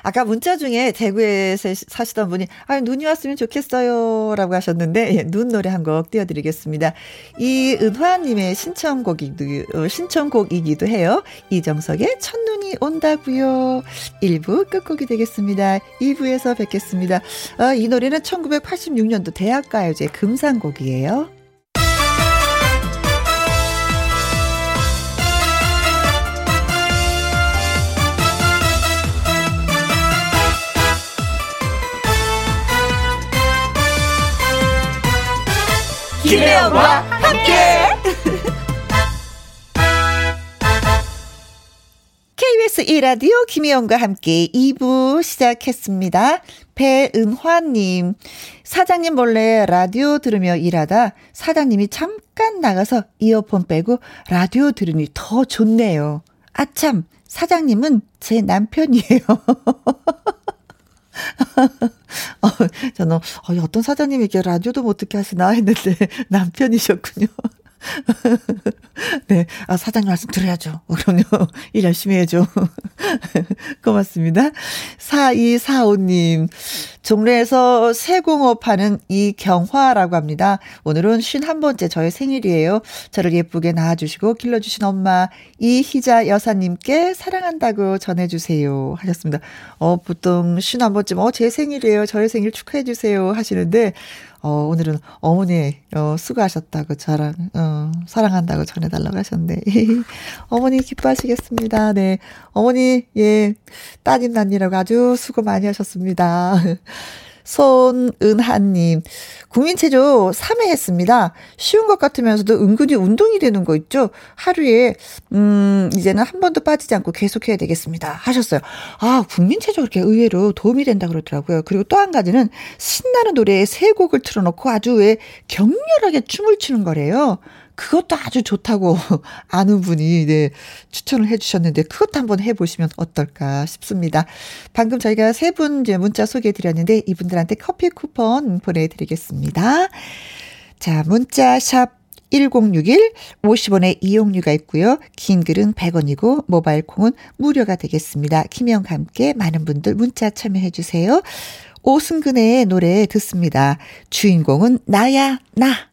아까 문자 중에 대구에서 사시던 분이 아 눈이 왔으면 좋겠어요 라고 하셨는데 예, 눈 노래 한 곡 띄워드리겠습니다. 이은화님의 신청곡이기도, 어, 신청곡이기도 해요. 이정석의 첫눈이 온다고요. 1부 끝곡이 되겠습니다. 2부에서 뵙겠습니다. 어, 이 노래는 1986년도 대학가요제 금상곡이에요. 김혜영과 함께. KBS 1라디오 김혜영과 함께 2부 시작했습니다. 배은화님, 사장님 몰래 라디오 들으며 일하다 사장님이 잠깐 나가서 이어폰 빼고 라디오 들으니 더 좋네요. 아참, 사장님은 제 남편이에요. 어, 저는, 어, 어떤 사장님이 이렇게 라디오도 못 듣게 하시나 했는데, 남편이셨군요. 네. 아, 사장님 말씀 들어야죠. 그럼요. 일 열심히 해줘. 고맙습니다. 4245님. 종래에서 세공업 하는 이경화라고 합니다. 오늘은 51번째 저의 생일이에요. 저를 예쁘게 낳아주시고 길러주신 엄마 이희자 여사님께 사랑한다고 전해주세요. 하셨습니다. 어, 보통 51번쯤, 어, 제 생일이에요. 저의 생일 축하해주세요. 하시는데, 어, 오늘은 어머니, 어, 수고하셨다고 저랑, 어, 사랑한다고 전해달라고 하셨는데. 어머니 기뻐하시겠습니다. 네. 어머니, 예, 따님 난이라고 아주 수고 많이 하셨습니다. 손은하님, 국민체조 3회 했습니다. 쉬운 것 같으면서도 은근히 운동이 되는 거 있죠? 하루에, 음, 이제는 한 번도 빠지지 않고 계속해야 되겠습니다. 하셨어요. 아, 국민체조 그렇게 의외로 도움이 된다 그러더라고요. 그리고 또 한 가지는 신나는 노래에 세 곡을 틀어놓고 아주 왜 격렬하게 춤을 추는 거래요. 그것도 아주 좋다고 아는 분이 네, 추천을 해주셨는데 그것도 한번 해보시면 어떨까 싶습니다. 방금 저희가 세 분 문자 소개해드렸는데 이분들한테 커피 쿠폰 보내드리겠습니다. 자, 문자 샵 1061, 50원의 이용료가 있고요. 긴 글은 100원이고 모바일 콩은 무료가 되겠습니다. 김영과 함께 많은 분들 문자 참여해 주세요. 오승근의 노래 듣습니다. 주인공은 나야 나.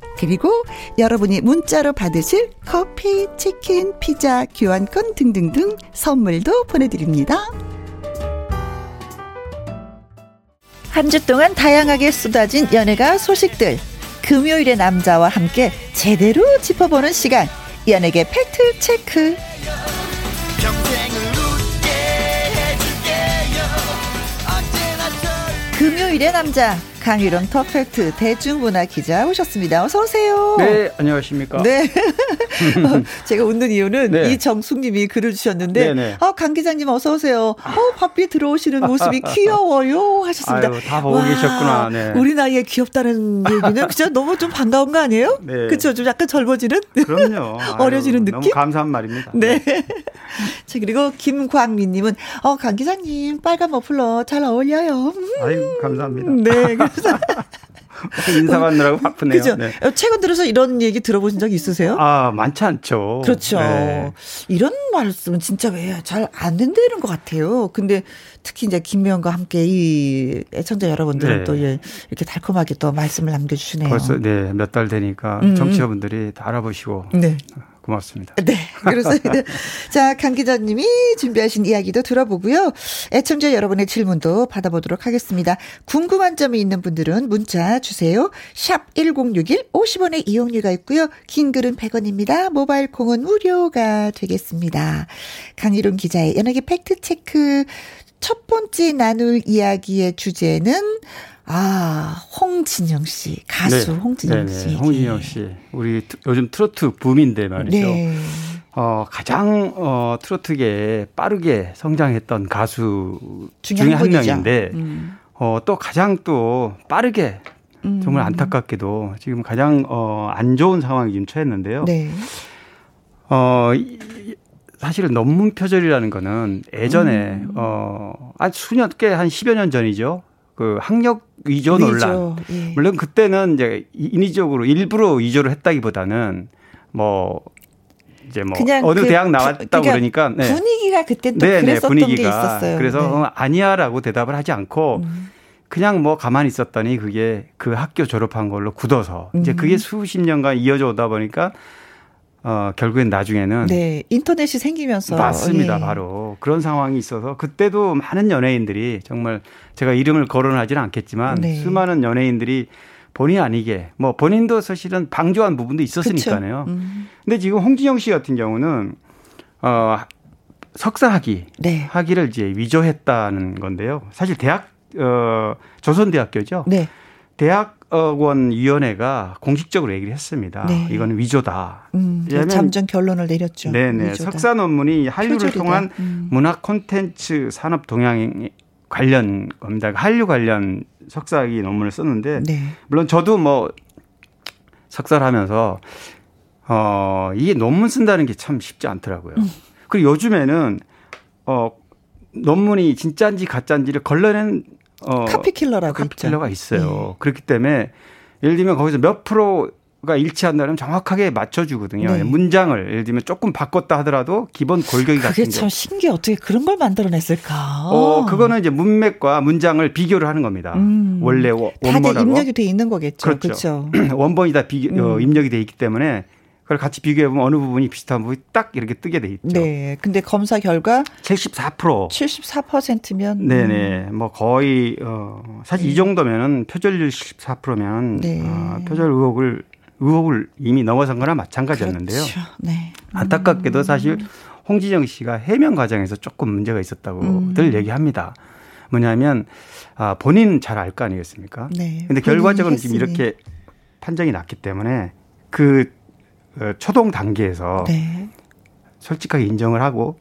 그리고 여러분이 문자로 받으실 커피, 치킨, 피자, 교환권 등등등 선물도 보내드립니다. 한 주 동안 다양하게 쏟아진 연예가 소식들. 금요일의 남자와 함께 제대로 짚어보는 시간. 연예계 팩트 체크. 금요일의 남자 강일홍 더팩트 대중문화 기자 오셨습니다. 어서 오세요. 네, 안녕하십니까? 네. 제가 웃는 이유는 네. 이정숙님이 글을 주셨는데, 네, 네. 아, 강 기자님 어서 오세요. 어, 바삐 들어오시는 모습이 귀여워요 하셨습니다. 아유, 다 보고 와, 계셨구나. 네. 우리 나이에 귀엽다는 얘기는 그죠? 너무 좀 반가운 거 아니에요? 네. 그렇죠. 좀 약간 젊어지는? 그럼요. 어려지는 느낌? 너무 감사한 말입니다. 네. 자, 그리고 김광민님은, 어, 강 기자님 빨간 머플러 잘 어울려요. 아유, 감사합니다. 네. 그래서. 인사 받느라고 바쁘네요. 그죠? 네. 최근 들어서 이런 얘기 들어보신 적 있으세요? 아, 많지 않죠. 그렇죠. 네. 이런 말씀은 진짜 왜 잘안 된다는 것 같아요. 근데 특히 이제 김명과 함께 이 애청자 여러분들은 네. 또 예, 이렇게 달콤하게 또 말씀을 남겨주시네요. 벌써 네, 몇 달 되니까 음. 정치자분들이 다 알아보시고. 네. 고맙습니다. 네. 그렇습니다. 자, 강 기자님이 준비하신 이야기도 들어보고요. 애청자 여러분의 질문도 받아보도록 하겠습니다. 궁금한 점이 있는 분들은 문자 주세요. 샵 1061, 50원의 이용료가 있고요. 긴 글은 100원입니다. 모바일 콩은 무료가 되겠습니다. 강희룡 기자의 연예계 팩트체크 첫 번째 나눌 이야기의 주제는 아, 홍진영 씨, 가수 네. 홍진영 네, 네. 씨. 홍진영 씨. 우리 요즘 트로트 붐인데 말이죠. 네. 어, 가장 어, 트로트계에 빠르게 성장했던 가수 중에 한, 명인데 음. 어, 또 가장 또 빠르게 음. 정말 안타깝게도 지금 가장 어, 안 좋은 상황이 지금 처했는데요. 네. 어, 사실은 논문 표절이라는 거는 예전에 음. 어, 한 수년 꽤 한 10여 년 전이죠. 그 학력 위조 논란. 예. 물론 그때는 이제 인위적으로 일부러 위조를 했다기보다는 뭐 이제 뭐 어느 그 대학 나왔다고 그러니까 그러니까 네. 분위기가 그때 또 네, 네, 분위기가. 있었어요. 그래서 네. 어, 아니야라고 대답을 하지 않고 음. 그냥 뭐 가만히 있었더니 그게 그 학교 졸업한 걸로 굳어서 이제 그게 음. 수십 년간 이어져 오다 보니까 어, 결국엔 나중에는. 네, 인터넷이 생기면서. 맞습니다, 예. 바로. 그런 상황이 있어서 그때도 많은 연예인들이 정말 제가 이름을 거론하지는 않겠지만 네. 수많은 연예인들이 본의 아니게 뭐 본인도 사실은 방조한 부분도 있었으니까요. 음. 근데 지금 홍진영 씨 같은 경우는 어, 석사 학위, 네. 학위를 이제 위조했다는 건데요. 사실 대학, 어, 조선대학교죠. 네. 대학 원 위원회가 공식적으로 얘기를 했습니다. 네. 이거는 위조다. 음, 잠정 결론을 내렸죠. 네네. 위조다. 석사 논문이 한류를 표절이다. 통한 음. 문화 콘텐츠 산업 동향 관련 겁니다. 한류 관련 석사학위 논문을 썼는데 네. 물론 저도 뭐 석사를 하면서 어 이게 논문 쓴다는 게 참 쉽지 않더라고요. 음. 그리고 요즘에는 어 논문이 진짜인지 가짜인지를 걸러낸 어, 카피킬러라고 카피킬러가 있죠. 있어요. 네. 그렇기 때문에 예를 들면 거기서 몇 프로가 일치한다면 정확하게 맞춰주거든요. 네. 문장을 예를 들면 조금 바꿨다 하더라도 기본 골격이 같은 그게 참 신기해. 어떻게 그런 걸 만들어냈을까? 어, 그거는 이제 문맥과 문장을 비교를 하는 겁니다. 음. 원래 원본하고 다 입력이 돼 있는 거겠죠. 그렇죠. 그렇죠. 원본이 다 비교, 어, 음. 입력이 돼 있기 때문에 그걸 같이 비교해 보면 어느 부분이 비슷한 부분이 딱 이렇게 뜨게 돼 있죠. 네. 근데 검사 결과 74% 74%면 네, 네. 뭐 거의 어 사실 네. 이 정도면은 표절률 14%면 네. 어, 표절 의혹을 의혹을 이미 넘어선 거나 마찬가지였는데요. 그렇죠. 네. 안타깝게도 사실 홍지정 씨가 해명 과정에서 조금 문제가 있었다고들 음. 얘기합니다. 뭐냐면 아, 본인은 잘알 거 아니겠습니까? 네. 근데 결과적으로 지금 이렇게 판정이 났기 때문에 그 어, 초동 단계에서 네. 솔직하게 인정을 하고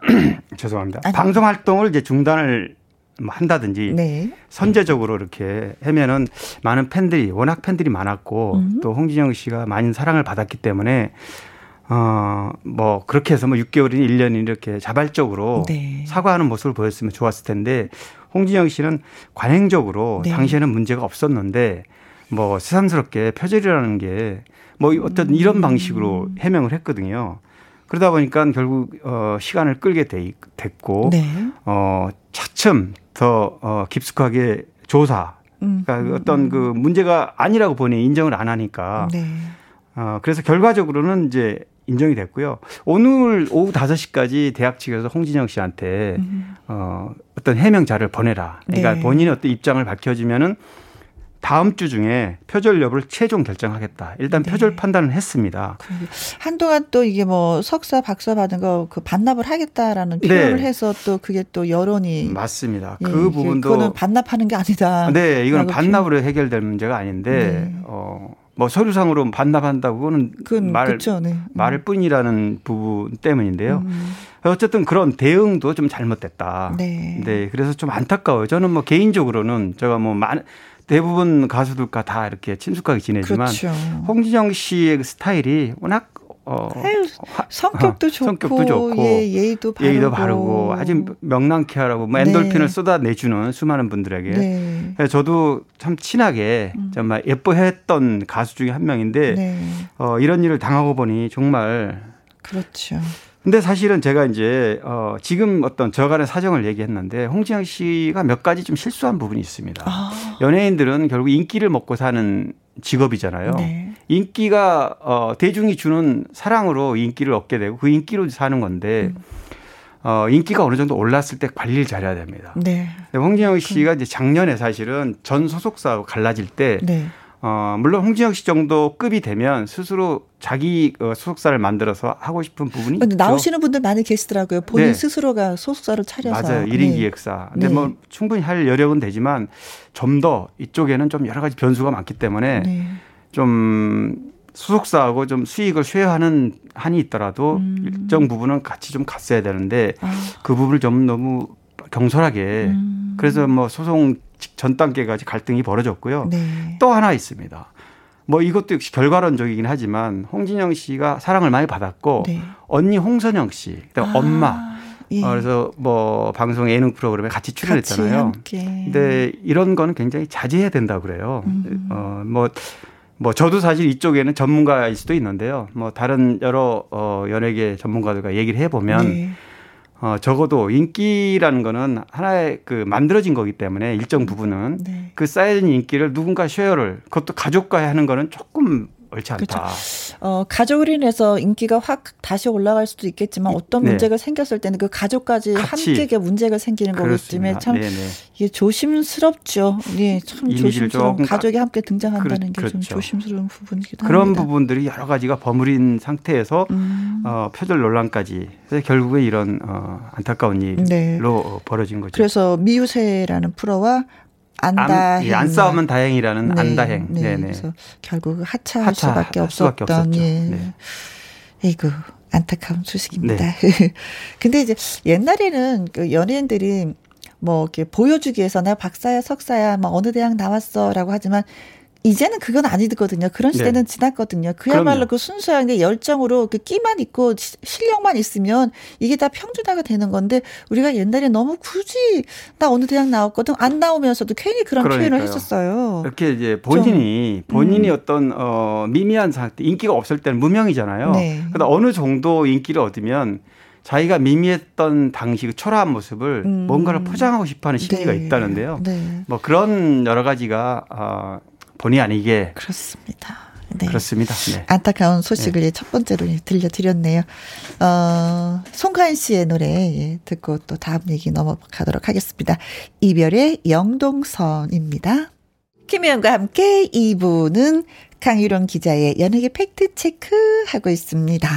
죄송합니다. 아니. 방송 활동을 이제 중단을 뭐 한다든지 네. 선제적으로 이렇게 하면은 많은 팬들이 워낙 팬들이 많았고 음. 또 홍진영 씨가 많은 사랑을 받았기 때문에 어뭐 그렇게 해서 뭐 6개월이니 1년이 이렇게 자발적으로 네. 사과하는 모습을 보였으면 좋았을 텐데 홍진영 씨는 관행적으로 네. 당시에는 문제가 없었는데 뭐 새삼스럽게 표절이라는 게 뭐 어떤 이런 방식으로 해명을 했거든요. 그러다 보니까 결국 어 시간을 끌게 돼, 됐고 네. 어 차츰 더 어, 깊숙하게 조사 음, 그러니까 음, 어떤 음. 그 문제가 아니라고 보니 인정을 안 하니까 네. 어 그래서 결과적으로는 이제 인정이 됐고요. 오늘 오후 5시까지 대학 측에서 홍진영 씨한테 음. 어 어떤 해명 자를 보내라. 그러니까 네. 본인의 어떤 입장을 밝혀지면은 다음 주 중에 표절 여부를 최종 결정하겠다. 일단 네. 표절 판단을 했습니다. 한동안 또 이게 뭐 석사 박사 받은 거 그 반납을 하겠다라는 표현을 네. 해서 또 그게 또 여론이 맞습니다. 예, 그 부분도 그거는 반납하는 게 아니다. 네, 이거는 반납으로. 해결될 문제가 아닌데 네. 어. 뭐 서류상으로 반납한다고는 말 그쵸, 네. 말을 음. 뿐이라는 부분 때문인데요. 음. 어쨌든 그런 대응도 좀 잘못됐다. 네. 네. 그래서 좀 안타까워요. 저는 뭐 개인적으로는 제가 뭐 많은 대부분 가수들과 다 이렇게 친숙하게 지내지만 그렇죠. 홍진영 씨의 그 스타일이 워낙 어, 아유, 성격도, 어, 좋고, 성격도 좋고 예, 예의도 바르고, 예의도 바르고 아주 명랑케 하라고 뭐 엔돌핀을 네. 쏟아내주는 수많은 분들에게 네. 저도 참 친하게 음. 정말 예뻐했던 가수 중에 한 명인데 네. 어, 이런 일을 당하고 보니 정말 그렇죠. 근데 사실은 제가 이제 어 지금 어떤 저간의 사정을 얘기했는데 홍진영 씨가 몇 가지 좀 실수한 부분이 있습니다. 아. 연예인들은 결국 인기를 먹고 사는 직업이잖아요. 네. 인기가 어 대중이 주는 사랑으로 인기를 얻게 되고 그 인기로 사는 건데 음. 어 인기가 어느 정도 올랐을 때 관리를 잘해야 됩니다. 네. 홍진영 씨가 이제 작년에 사실은 전 소속사하고 갈라질 때 네. 어, 물론 홍진영 씨 정도 급이 되면 스스로 자기 어, 소속사를 만들어서 하고 싶은 부분이 근데 나오시는 분들 많이 계시더라고요. 본인 네. 스스로가 소속사를 차려서. 맞아요. 1인 네. 기획사. 근데 네. 뭐 충분히 할 여력은 되지만 좀 더 이쪽에는 좀 여러 가지 변수가 많기 때문에 네. 좀 소속사하고 좀 수익을 쉐어하는 한이 있더라도 음. 일정 부분은 같이 좀 갔어야 되는데 아. 그 부분을 좀 너무 경솔하게 음. 그래서 뭐 소송 전 단계까지 갈등이 벌어졌고요. 네. 또 하나 있습니다. 뭐 이것도 역시 결과론적이긴 하지만 홍진영 씨가 사랑을 많이 받았고 네. 언니 홍선영 씨, 그다음 아, 엄마. 예. 어, 그래서 뭐 방송 예능 프로그램에 같이 출연했잖아요. 근데 이런 거는 굉장히 자제해야 된다고 그래요. 음. 어, 뭐, 뭐 저도 사실 이쪽에는 전문가일 수도 있는데요. 뭐 다른 여러 어, 연예계 전문가들과 얘기를 해 보면 네. 어, 적어도 인기라는 거는 하나의 그 만들어진 거기 때문에 일정 부분은 네. 그 쌓여진 인기를 누군가 쉐어를 그것도 가족과 하는 거는 조금 옳지 않다. 그렇죠. 어, 가족을 인해서 인기가 확 다시 올라갈 수도 있겠지만 어떤 네. 문제가 생겼을 때는 그 가족까지 함께 문제가 생기는 거기 때문에 참 네네. 이게 조심스럽죠. 예, 참 조심스러운 가족이 함께 등장한다는 그, 게좀 그렇죠. 조심스러운 부분이기도 그런 합니다. 부분들이 여러 가지가 버무린 상태에서 음. 어, 표절 논란까지 그래서 결국에 이런 어, 안타까운 일로 네. 벌어진 거죠. 그래서 미우새라는 프로와 안다행. 예, 안 싸우면 다행이라는 네, 안다행. 네. 네네. 그래서 결국 하차할 하차, 수밖에 없었던. 예. 네. 에이구 안타까운 소식입니다. 네. 근데 이제 옛날에는 그 연예인들이 뭐 이렇게 보여주기 위해서 내가 박사야 석사야 막 어느 대학 나왔어라고 하지만 이제는 그건 아니거든요. 그런 네. 시대는 네. 지났거든요. 그야말로 그럼요. 그 순수한 게 열정으로 그 끼만 있고 실력만 있으면 이게 다 평준화가 되는 건데 우리가 옛날에 너무 굳이 나 어느 대학 나왔거든 안 나오면서도 괜히 그런 그러니까요. 표현을 했었어요. 이렇게 이제 본인이 좀, 본인이 음. 어떤 어 미미한 상태 인기가 없을 때는 무명이잖아요. 네. 그러다 어느 정도 인기를 얻으면 자기가 미미했던 당시 그 초라한 모습을 음. 뭔가를 포장하고 싶어하는 심리가 네. 있다는데요. 네. 뭐 그런 여러 가지가 어, 본의 아니게 그렇습니다. 네. 그렇습니다. 네. 안타까운 소식을 네. 첫 번째로 들려드렸네요. 어, 송가인 씨의 노래 예, 듣고 또 다음 얘기 넘어가도록 하겠습니다. 이별의 영동선입니다. 김혜영과 함께 2부는 강유론 기자의 연예계 팩트 체크 하고 있습니다.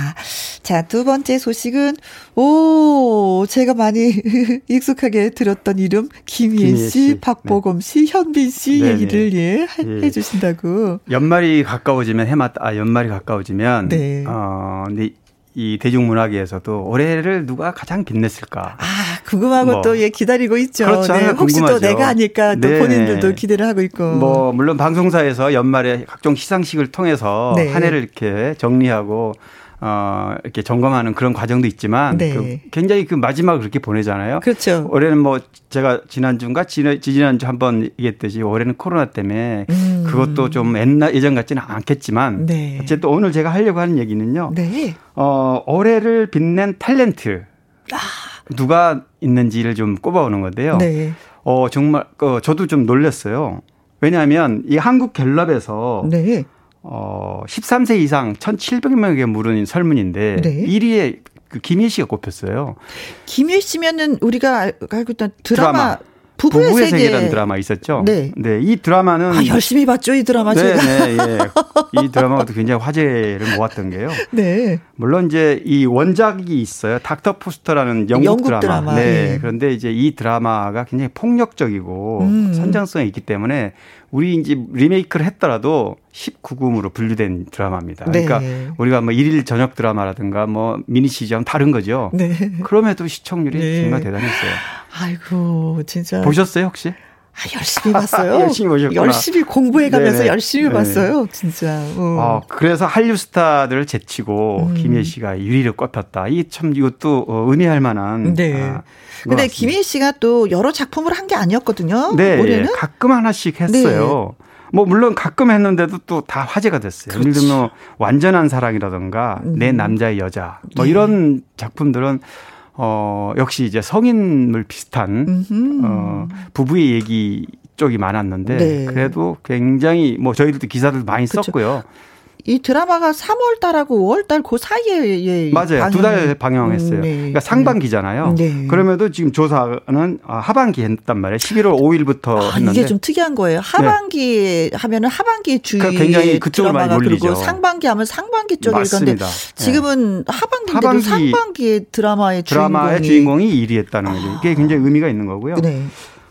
자, 두 번째 소식은 오, 제가 많이 익숙하게 들었던 이름 김희애 씨, 씨, 박보검 네. 씨, 현빈 씨 네네. 얘기를 예, 해, 예. 주신다고. 연말이 가까워지면 해마다 아, 연말이 가까워지면 네. 어, 근데 이 대중문화계에서도 올해를 누가 가장 빛냈을까? 아, 궁금하고 뭐. 또 예, 기다리고 있죠. 그렇죠. 네, 혹시 궁금하죠. 또 내가 아닐까 또 네. 본인들도 기대를 하고 있고. 뭐, 물론 방송사에서 연말에 각종 시상식을 통해서 네. 한 해를 이렇게 정리하고 어, 이렇게 점검하는 그런 과정도 있지만 네. 그 굉장히 그 마지막을 그렇게 보내잖아요. 그렇죠. 올해는 뭐 제가 지난주인가 지난, 지난주 한번 얘기했듯이 올해는 코로나 때문에 음. 그것도 좀 옛날 예전 같지는 않겠지만 네. 어쨌든 오늘 제가 하려고 하는 얘기는요. 네. 어, 올해를 빛낸 탤런트 아. 누가 있는지를 좀 꼽아오는 건데요. 네. 어, 정말 어, 저도 좀 놀랐어요. 왜냐하면 이 한국 갤럽에서 네. 어, 13세 이상 1,700명에게 물은 설문인데 네. 1위에 그 김희 씨가 꼽혔어요. 김희 씨면은 우리가 알고 있던 드라마, 드라마. 부부의, 부부의 세계. 라는 드라마 있었죠. 네. 네. 이 드라마는 아, 열심히 봤죠, 이 드라마 네, 제가. 네, 예. 이 드라마가 굉장히 화제를 모았던 게요. 네. 물론 이제 이 원작이 있어요. 닥터 포스터라는 영국, 영국 드라마. 드라마. 네. 네. 그런데 이제 이 드라마가 굉장히 폭력적이고 음. 선정성이 있기 때문에 우리 이제 리메이크를 했더라도 19금으로 분류된 드라마입니다. 네. 그러니까 우리가 뭐 일일 저녁 드라마라든가 뭐 미니 시리즈랑 다른 거죠. 네. 그럼에도 시청률이 네. 정말 대단했어요. 아이고, 진짜. 보셨어요, 혹시? 아, 열심히 봤어요. 열심히 보셨구나. 열심히 공부해 가면서 네네. 열심히 네 봤어요. 진짜. 어. 어. 그래서 한류 스타들을 제치고 음. 김혜 씨가 유리를 꼽혔다. 이 참 이것도 어, 은혜할 만한. 네. 아, 근데 김혜 씨가 또 여러 작품을 한 게 아니었거든요. 네. 올해는? 가끔 하나씩 했어요. 네. 뭐 물론 가끔 했는데도 또 다 화제가 됐어요. 그렇지. 예를 들면 완전한 사랑이라든가 음. 내 남자의 여자 뭐 네. 이런 작품들은 어, 역시 이제 성인물 비슷한, 음흠. 어, 부부의 얘기 쪽이 많았는데, 네. 그래도 굉장히 뭐 저희들도 기사들 많이 그쵸. 썼고요. 이 드라마가 3월 달하고 5월 달 그 사이에 맞아요. 두달 방영했어요. 음, 네. 그러니까 상반기잖아요. 네. 그럼에도 지금 조사는 아, 하반기 했단 말이에요. 11월 5일부터 아, 했는데 이게 좀 특이한 거예요. 하반기 네. 하면은 하반기 주의 그러니까 굉장히 그쪽으로 많이 몰리죠. 그리고 상반기 하면 상반기 쪽일 건데 지금은 네. 하반기인데도 하반기 상반기 드라마의 드라마의 주인공이 1위 했다는 거죠. 이게 굉장히 의미가 있는 거고요. 네.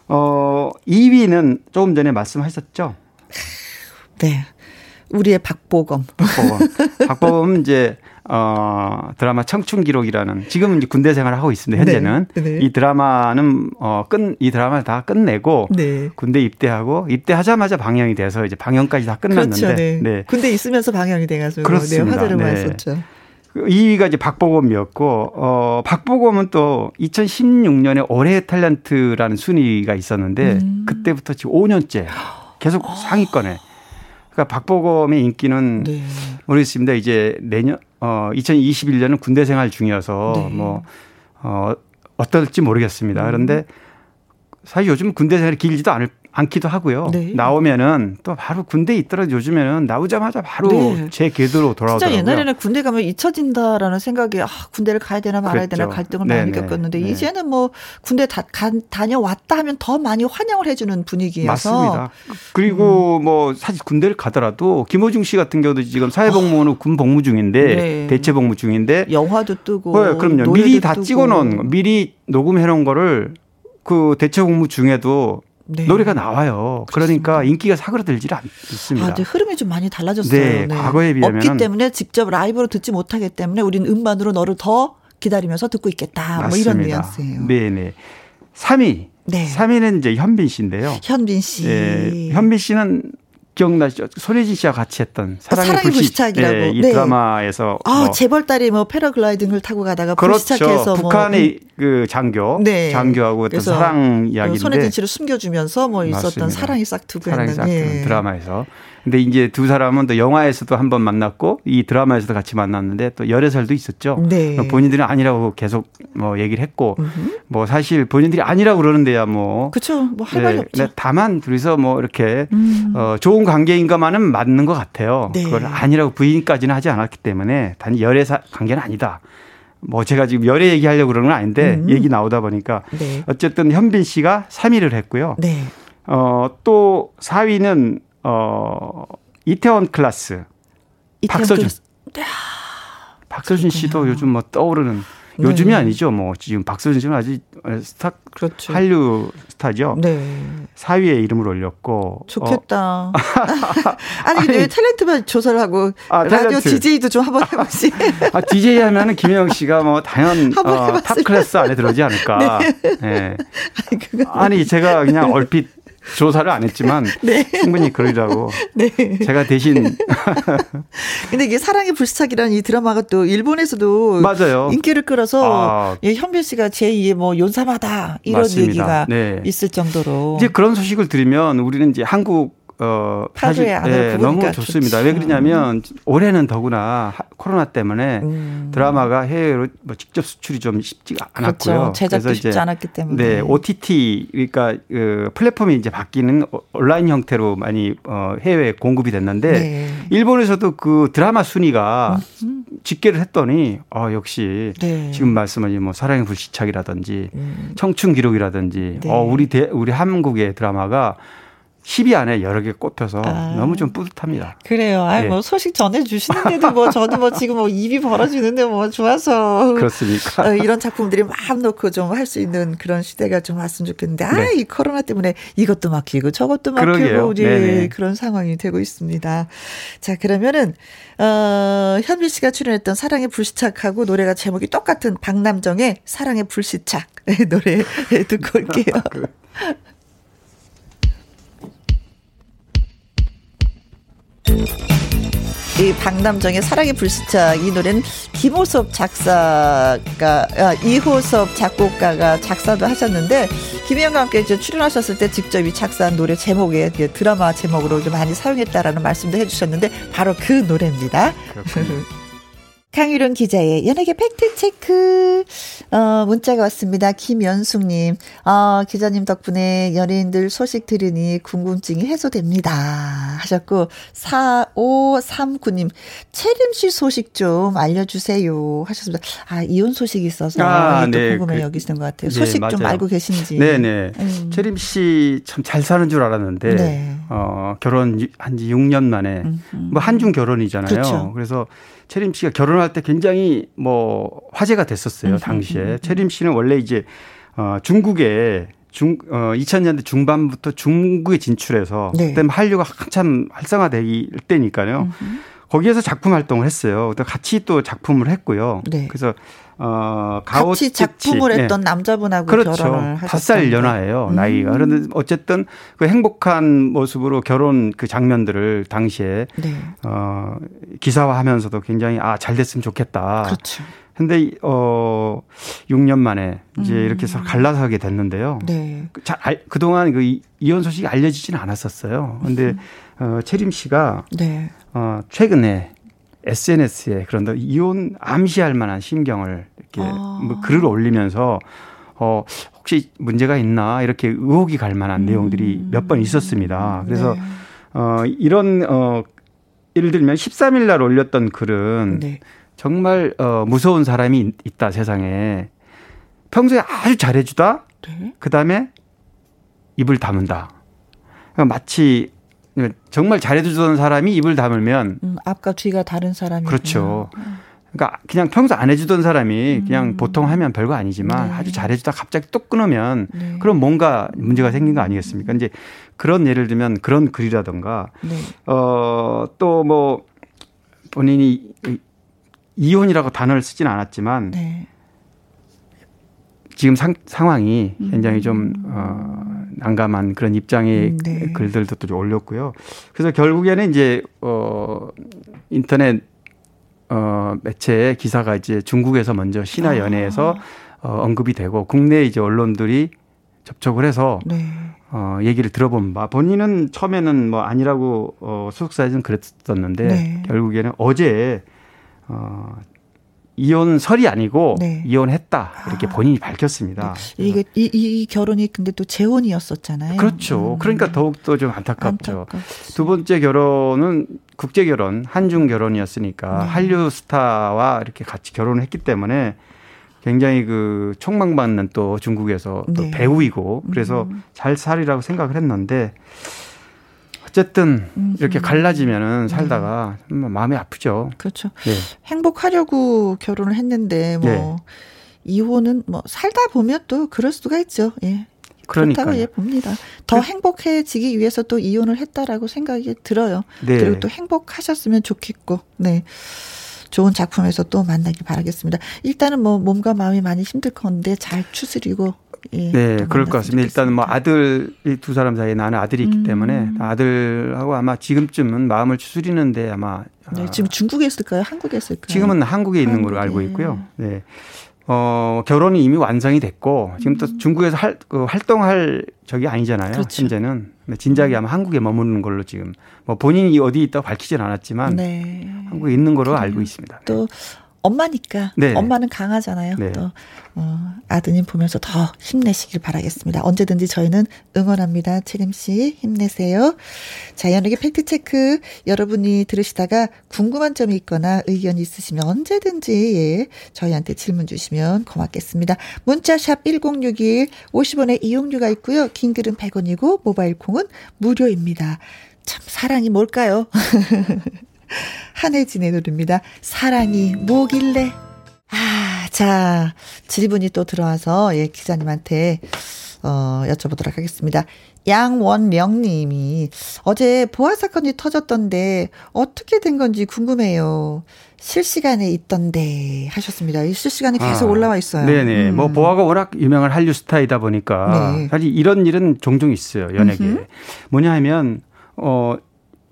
어, 2위는 조금 전에 말씀하셨죠. 네. 우리의 박보검. 박보검. 박보검 이제 어 드라마 청춘 기록이라는 지금은 이제 군대 생활을 하고 있습니다. 현재는 네, 네. 이 드라마는 어끝이 드라마를 다 끝내고 네. 군대 입대하고 입대하자마자 방영이 돼서 이제 방영까지 다 끝났는데 그렇죠, 네. 네. 군대 있으면서 방영이 돼가지고 네, 그렇습니다. 네, 화제를 썼죠. 2위가 이제 박보검이었고, 어, 박보검은 또 2016년에 올해의 탤런트라는 순위가 있었는데, 음. 그때부터 지금 5년째 계속 상위권에 그러니까 박보검의 인기는 네. 모르겠습니다. 이제 내년 어 2021년은 군대 생활 중이어서 네. 뭐 어, 어떨지 모르겠습니다. 음. 그런데 사실 요즘 군대 생활이 길지도 않을 않기도 하고요. 네. 나오면은 또 바로 군대에 있더라도 요즘에는 나오자마자 바로 네. 제 궤도로 돌아오더라고요. 진짜 옛날에는 군대 가면 잊혀진다라는 생각이 아, 군대를 가야 되나 말아야 그랬죠. 되나 갈등을 네네. 많이 겪었는데 네. 이제는 뭐 군대 다, 가, 다녀왔다 하면 더 많이 환영을 해주는 분위기여서 맞습니다. 그리고 음. 뭐 사실 군대를 가더라도 김호중 씨 같은 경우도 지금 사회복무는 어. 군 복무 중인데 네. 대체 복무 중인데 영화도 뜨고 네, 그럼요. 미리 다 뜨고. 찍어놓은 미리 녹음해놓은 거를 그 대체 복무 중에도 네. 노래가 나와요. 그러니까 인기가 사그라들지 않습니다. 아, 네. 흐름이 좀 많이 달라졌어요. 네, 네. 과거에 비하면 없기 때문에 직접 라이브로 듣지 못하기 때문에 우리는 음반으로 너를 더 기다리면서 듣고 있겠다. 맞습니다. 뭐 이런 뉘앙스예요. 네, 네. 3위. 네. 3위는 이제 현빈 씨인데요. 현빈 씨. 네, 현빈 씨는 기억나시죠? 손예진 씨와 같이 했던 사랑의, 사랑의 불시착. 이라고 네, 이 네. 드라마에서 아 뭐. 재벌딸이 뭐 패러글라이딩을 타고 가다가 그렇죠. 불시착해서 북한의 뭐. 그 장교, 네. 장교하고 어떤 사랑 이야기인데 손예진 씨를 숨겨주면서 뭐 있었던 맞습니다. 사랑이 싹트고 사랑이 싹트는 예. 드라마에서 근데 이제 두 사람은 또 영화에서도 한 번 만났고 이 드라마에서도 같이 만났는데 또 열애설도 있었죠. 네. 본인들은 아니라고 계속 뭐 얘기를 했고 음흠. 뭐 사실 본인들이 아니라고 그러는데야 뭐 그렇죠. 뭐할 네. 말이 없죠. 다만 둘이서 뭐 이렇게 음. 어 좋은 관계인 것만은 맞는 것 같아요. 네. 그걸 아니라고 부인까지는 하지 않았기 때문에 단지 열애 관계는 아니다. 뭐 제가 지금 열애 얘기하려고 그러는 건 아닌데 음. 얘기 나오다 보니까 네. 어쨌든 현빈 씨가 3위를 했고요. 네. 어또 4위는 어, 이태원 클라스. 이태원 박서준. 클라스. 박서준 씨도 요즘 뭐 떠오르는 네. 요즘이 아니죠. 뭐 지금 박서준 씨는 아직 스타 그렇죠. 한류 스타죠. 네. 4위에 이름을 올렸고 좋겠다. 어. 아니, 아니 왜 탤런트만 조사를 하고 아, 라디오. DJ도 좀 한번 해보지. 아 DJ 하면은 김혜영 씨가 뭐 당연 어, 탑 클래스 안에 들어오지 않을까. 네. 네. 아니, 아니 제가 그냥 얼핏 조사를 안 했지만 네. 충분히 그러리라고. 네. 제가 대신. 근데 이게 사랑의 불시착이라는 이 드라마가 또 일본에서도 맞아요. 인기를 끌어서 아. 예, 현빈 씨가 제2의 뭐 연사마다 이런 맞습니다. 얘기가 네. 있을 정도로. 이제 그런 소식을 들으면 우리는 이제 한국 어, 사실 예, 너무 좋습니다. 좋지. 왜 그러냐면 올해는 더구나 코로나 때문에 음. 드라마가 해외로 뭐 직접 수출이 좀 쉽지가 않았고요. 그렇죠. 제작도 쉽지 않았기 때문에. 네, OTT 그러니까 그 플랫폼이 이제 바뀌는 온라인 형태로 많이 어, 해외에 공급이 됐는데 네. 일본에서도 그 드라마 순위가 음. 집계를 했더니 아 역시 네. 지금 말씀하신 뭐 사랑의 불시착이라든지 음. 청춘 기록이라든지 네. 어 우리 대, 우리 한국의 드라마가 10위 안에 여러 개 꼽혀서 아. 너무 좀 뿌듯합니다. 그래요. 아, 네. 뭐 소식 전해주시는데도 뭐 저도 뭐 지금 뭐 입이 벌어지는데 뭐 좋아서. 그렇습니까? 어, 이런 작품들이 마음 놓고 좀 할 수 있는 그런 시대가 좀 왔으면 좋겠는데, 아, 네. 이 코로나 때문에 이것도 막히고 저것도 막히고, 예, 그런 상황이 되고 있습니다. 자, 그러면은, 어, 현미 씨가 출연했던 사랑의 불시착하고 노래가 제목이 똑같은 박남정의 사랑의 불시착 노래 듣고 올게요. 이 박남정의 사랑의 불시착 이 노래는 김호섭 작사가 아, 이호섭 작곡가가 작사도 하셨는데 김혜영과 함께 이제 출연하셨을 때 직접 이 작사한 노래 제목에 드라마 제목으로 좀 많이 사용했다라는 말씀도 해주셨는데 바로 그 노래입니다. 강유론 기자의 연예계 팩트체크, 어, 문자가 왔습니다. 김연숙님, 어, 기자님 덕분에 연예인들 소식 들으니 궁금증이 해소됩니다. 하셨고, 4539님, 채림씨 소식 좀 알려주세요. 하셨습니다. 아, 이혼 소식이 있어서 아, 네. 궁금해 그, 여기시는 것 같아요. 네, 소식 네, 좀 알고 계신지. 네네. 음. 채림씨 참 잘 사는 줄 알았는데, 네. 어, 결혼 한 지 6년 만에, 음, 음. 뭐 한중 결혼이잖아요. 그렇죠. 그래서 채림 씨가 결혼할 때 굉장히 뭐 화제가 됐었어요, 당시에. 채림 씨는 원래 이제 어 중국에 중, 어, 2000년대 중반부터 중국에 진출해서 네. 그때 한류가 한참 활성화될 때니까요. 음흠. 거기에서 작품 활동을 했어요. 또 같이 또 작품을 했고요. 네. 그래서 어 같이 작품을 했던 네. 남자분하고 그렇죠. 결혼을 하셨죠. 5살 연하예요 음. 나이가. 그런데 어쨌든 그 행복한 모습으로 결혼 그 장면들을 당시에 네. 어 기사화하면서도 굉장히 아 잘 됐으면 좋겠다. 그렇죠. 근데 어 6년 만에 이제 음. 이렇게 서로 갈라서게 됐는데요. 네. 잘 그동안 그 이혼 소식이 알려지지는 않았었어요. 근데 음. 어 채림 씨가 네. 어 최근에 SNS에 그런 이혼 암시할 만한 심경을 이렇게 아. 뭐 글을 올리면서 어 혹시 문제가 있나 이렇게 의혹이 갈 만한 음. 내용들이 몇 번 있었습니다. 그래서 네. 어 이런 어 예를 들면 13일 날 올렸던 글은 네. 정말 어 무서운 사람이 있다 세상에. 평소에 아주 잘해주다. 네. 그다음에 입을 다문다. 마치 정말 잘해주던 사람이 입을 다물면 음, 앞과 뒤가 다른 사람이 그렇죠. 그러니까 그냥 평소 안 해주던 사람이 그냥 음. 보통 하면 별거 아니지만 네. 아주 잘해주다 갑자기 또 끊으면 네. 그럼 뭔가 문제가 생긴 거 아니겠습니까? 이제 그런 예를 들면 그런 글이라던가 네. 어또 뭐 본인이 이혼이라고 단어를 쓰진 않았지만 네. 지금 상, 상황이 굉장히 좀 어, 난감한 그런 입장의 음, 네. 글들도 또 올렸고요. 그래서 결국에는 이제 어 인터넷 어 매체의 기사가 이제 중국에서 먼저 신화 연예에서 아. 어, 언급이 되고 국내 이제 언론들이 접촉을 해서 네. 어 얘기를 들어본 바 본인은 처음에는 뭐 아니라고 어 소속사에서는 그랬었는데 네. 결국에는 어제 어 이혼설이 아니고 네. 이혼했다 이렇게 아. 본인이 밝혔습니다. 네. 이게 이, 이, 결혼이 근데 또 재혼이었었잖아요. 그렇죠. 음. 그러니까 더욱 더 좀 안타깝죠. 안타깝지. 두 번째 결혼은 국제 결혼, 한중 결혼이었으니까 네. 한류 스타와 이렇게 같이 결혼을 했기 때문에 굉장히 그 촉망받는 또 중국에서 또 네. 배우이고 그래서 음. 잘 살이라고 생각을 했는데 어쨌든 음, 이렇게 음. 갈라지면은 살다가 네. 마음이 아프죠. 그렇죠. 네. 행복하려고 결혼을 했는데 뭐 네. 이혼은 뭐 살다 보면 또 그럴 수가 있죠. 예. 그렇다고 예 봅니다. 더 그, 행복해지기 위해서 또 이혼을 했다라고 생각이 들어요. 네. 그리고 또 행복하셨으면 좋겠고, 네. 좋은 작품에서 또 만나길 바라겠습니다. 일단은 뭐 몸과 마음이 많이 힘들 건데 잘 추스리고 네, 그럴 것 같습니다. 일단 뭐 아들 두 사람 사이에 나는 아들이 있기 음. 때문에 아들하고 아마 지금쯤은 마음을 추스리는데 아마 네, 지금 중국에 있을까요? 한국에 있을까요? 지금은 한국에 있는 한국에. 걸로 알고 있고요. 네. 어, 결혼이 이미 완성이 됐고 지금 또 음. 중국에서 할, 그 활동할 적이 아니잖아요. 그렇죠. 현재는. 네, 진작에 아마 한국에 머무는 걸로 지금 뭐 본인이 어디 있다고 밝히진 않았지만 네. 한국에 있는 걸로 알고 있습니다. 또 엄마니까 네. 엄마는 강하잖아요. 네. 또 어, 아드님 보면서 더 힘내시길 바라겠습니다. 언제든지 저희는 응원합니다. 채림 씨 힘내세요. 자, 연예계 팩트 체크 여러분이 들으시다가 궁금한 점이 있거나 의견 있으시면 언제든지 예, 저희한테 질문 주시면 고맙겠습니다. 문자 샵 1061 50원의 이용료가 있고요. 긴 글은 100원이고 모바일 콩은 무료입니다. 참 사랑이 뭘까요? 한혜진의 노래입니다. 사랑이 뭐길래. 아, 자, 질문이 또 들어와서, 예, 기자님한테, 어, 여쭤보도록 하겠습니다. 양원명 님이 어제 보아 사건이 터졌던데 어떻게 된 건지 궁금해요. 실시간에 있던데 하셨습니다. 실시간에 계속 아, 올라와 있어요. 네네. 음. 뭐 보아가 워낙 유명한 한류 스타이다 보니까 네. 사실 이런 일은 종종 있어요. 연예계. 뭐냐 하면 어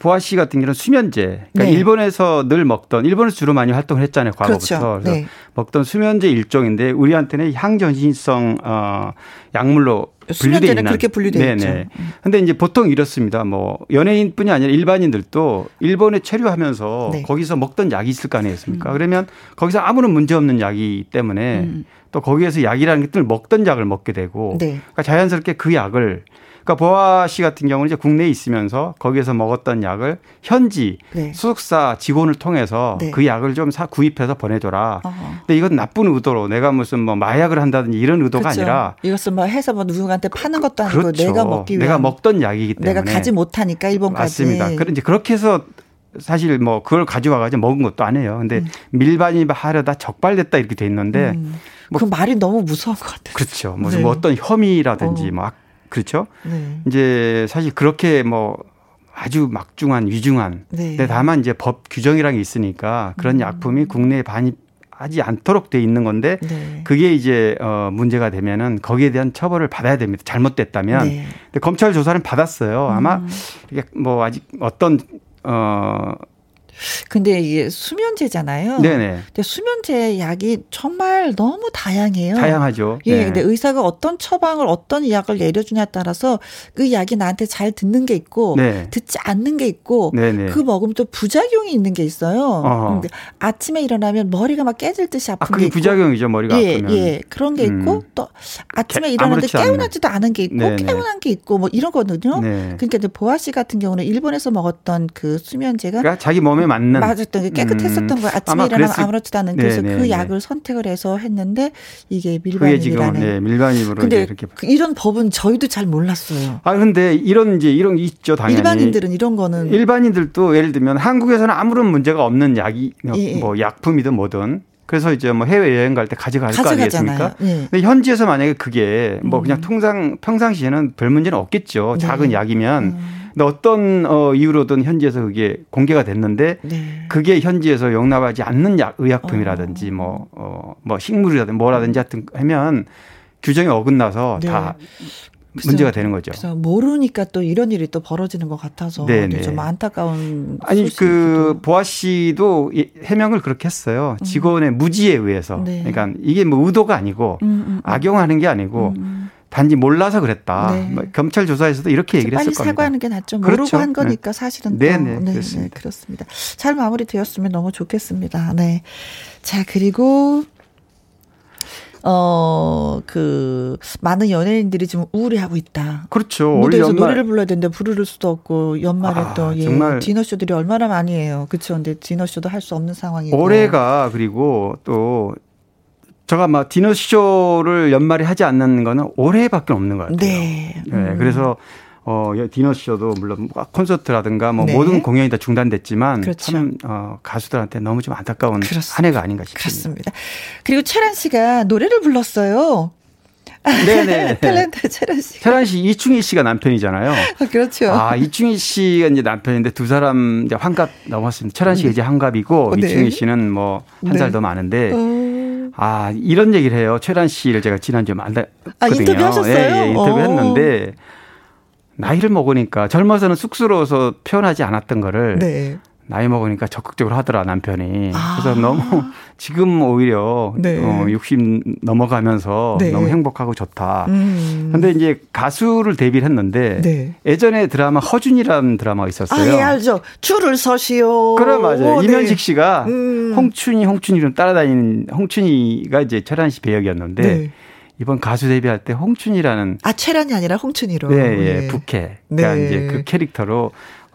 보아 씨 같은 경우는 수면제. 그러니까 네. 일본에서 늘 먹던 일본에서 주로 많이 활동을 했잖아요. 과거부터. 그렇죠. 네. 먹던 수면제 일종인데 우리한테는 향전신성 어 약물로 분류돼 있는 그렇게 분류돼 있죠. 네네. 근데 이제 보통 이렇습니다. 뭐 연예인뿐이 아니라 일반인들도 일본에 체류하면서 네. 거기서 먹던 약이 있을 거 아니겠습니까? 음. 그러면 거기서 아무런 문제 없는 약이기 때문에 음. 또 거기에서 약이라는 것들 먹던 약을 먹게 되고 네. 그러니까 자연스럽게 그 약을 그러니까 보아 씨 같은 경우는 이제 국내에 있으면서 거기에서 먹었던 약을 현지 네. 소속사 직원을 통해서 네. 그 약을 좀 사 구입해서 보내줘라. 어허. 근데 이건 나쁜 의도로 내가 무슨 뭐 마약을 한다든지 이런 의도가 그렇죠. 아니라 이것을 뭐 해서 뭐 누구한테 파는 것도 아니고 그렇죠. 내가 먹기 위한 내가 먹던 약이기 때문에 내가 가지 못하니까 일본까지 맞습니다. 그런 이제 그렇게 해서 사실 뭐 그걸 가져와 가지고 먹은 것도 아니에요. 근데 음. 밀반이 하려다 적발됐다 이렇게 돼 있는데 음. 뭐그 말이 너무 무서운 것 같아요. 그렇죠. 무슨 네. 뭐 어떤 혐의라든지 어. 뭐 그렇죠. 네. 이제 사실 그렇게 뭐 아주 막중한 위중한. 네. 근데 다만 이제 법 규정이라는 게 있으니까 그런 음. 약품이 국내에 반입 하지 않도록 돼 있는 건데 네. 그게 이제 어 문제가 되면은 거기에 대한 처벌을 받아야 됩니다. 잘못됐다면. 네. 근데 검찰 조사는 받았어요. 아마 음. 이게 뭐 아직 어떤 어 근데 이게 수면제잖아요. 네네. 근데 수면제 약이 정말 너무 다양해요. 다양하죠. 예. 네. 근데 의사가 어떤 처방을 어떤 약을 내려주냐에 따라서 그 약이 나한테 잘 듣는 게 있고 네. 듣지 않는 게 있고 네네. 그 먹으면 또 부작용이 있는 게 있어요. 근데 아침에 일어나면 머리가 막 깨질 듯이 아픈 아, 그게 부작용이죠. 머리가 예, 아프면. 예. 그런 게 있고 음. 또 아침에 일어나는데 깨어나지도 않은 게 있고 네네. 깨어난 게 있고 뭐 이런 거거든요. 네. 그러니까 이제 보아 씨 같은 경우는 일본에서 먹었던 그 수면제가 그러니까 자기 몸에 맞는 맞았던 게 깨끗했었던 음. 거예요. 아침에 일어나면 아무렇지도 않은 그래서 네 네, 그 약을 선택을 해서 했는데 이게 밀반입이라는. 네, 밀반입으로 근데 이렇게 그 이런 법은 저희도 잘 몰랐어요. 아 근데 이런 이제 이런 게 있죠 당연히. 일반인들은 이런 거는 일반인들도 예를 들면 한국에서는 아무런 문제가 없는 약이 예, 예. 뭐 약품이든 뭐든 그래서 이제 뭐 해외 여행 갈 때 가져갈 거 아니겠습니까? 예. 근데 현지에서 만약에 그게 뭐 그냥 음. 통상 평상시에는 별 문제는 없겠죠. 네. 작은 약이면. 음. 근데 어떤 어 이유로든 현지에서 그게 공개가 됐는데 네. 그게 현지에서 용납하지 않는 약 의약품이라든지 어. 뭐 어, 뭐 식물이라든지 뭐라든지 하여튼 하면 규정이 어긋나서 네. 다 문제가 되는 거죠. 그래서 모르니까 또 이런 일이 또 벌어지는 것 같아서 네네. 좀 안타까운. 아니 그 보아 씨도 해명을 그렇게 했어요. 음. 직원의 음. 무지에 의해서. 네. 그러니까 이게 뭐 의도가 아니고 음, 음, 음. 악용하는 게 아니고 음, 단지 몰라서 그랬다. 네. 뭐 검찰 조사에서도 이렇게 얘기를 했을 겁니다. 빨리 사과하는 게 낫죠. 모르고 그렇죠. 한 거니까 네. 사실은 네네, 또. 네, 그렇습니다. 네, 그렇습니다. 잘 마무리되었으면 너무 좋겠습니다. 네. 자, 그리고 어, 그, 많은 연예인들이 지금 우울해하고 있다. 그렇죠. 무대에서 연말... 노래를 불러야 되는데 부를 수도 없고, 연말에 아, 또, 예, 정말 디너쇼들이 얼마나 많이 해요. 그쵸. 근데 디너쇼도 할 수 없는 상황이고. 올해가 그리고 또, 제가 막 디너쇼를 연말에 하지 않는 거는 올해밖에 없는 것 같아요. 네. 네. 음. 그래서 어, 디너쇼도 물론 뭐 콘서트라든가 뭐 네. 모든 공연이 다 중단됐지만 그렇죠. 참 어, 가수들한테 너무 좀 안타까운 그렇습니다. 한 해가 아닌가 싶습니다. 그렇습니다. 그리고 최란 씨가 노래를 불렀어요. 네네. 탤런트 최란 씨. 최란 씨 이충희 씨가 남편이잖아요. 아, 그렇죠. 아 이충희 씨가 이제 남편인데 두 사람 이제 환갑 넘었습니다. 최란 씨가 네. 이제 환갑이고 어, 네. 이충희 씨는 뭐 한 살더 네. 많은데. 어. 아, 이런 얘기를 해요. 최란 씨를 제가 지난주에 만났거든요. 아, 인터뷰 하셨어요? 예, 예, 인터뷰 했는데 나이를 먹으니까 젊어서는 쑥스러워서 표현하지 않았던 거를 네. 나이 먹으니까 적극적으로 하더라 남편이. 아. 그래서 너무 지금 오히려 네. 어, 60 넘어가면서 네. 너무 행복하고 좋다. 음. 근데 이제 가수를 데뷔를 했는데 네. 예전에 드라마 허준이라는 드라마가 있었어요. 아, 예, 알죠. 줄을 서시오. 그래 맞아요. 오, 네. 이면식 씨가 음. 홍춘이 홍춘이로 따라다니는 홍춘이가 이제 철한 씨 배역이었는데 네. 이번 가수 데뷔할 때 홍춘이라는 아 최란이 아니라 홍춘이로 네, 예, 부캐. 그러니까 네. 이제 그 캐릭터로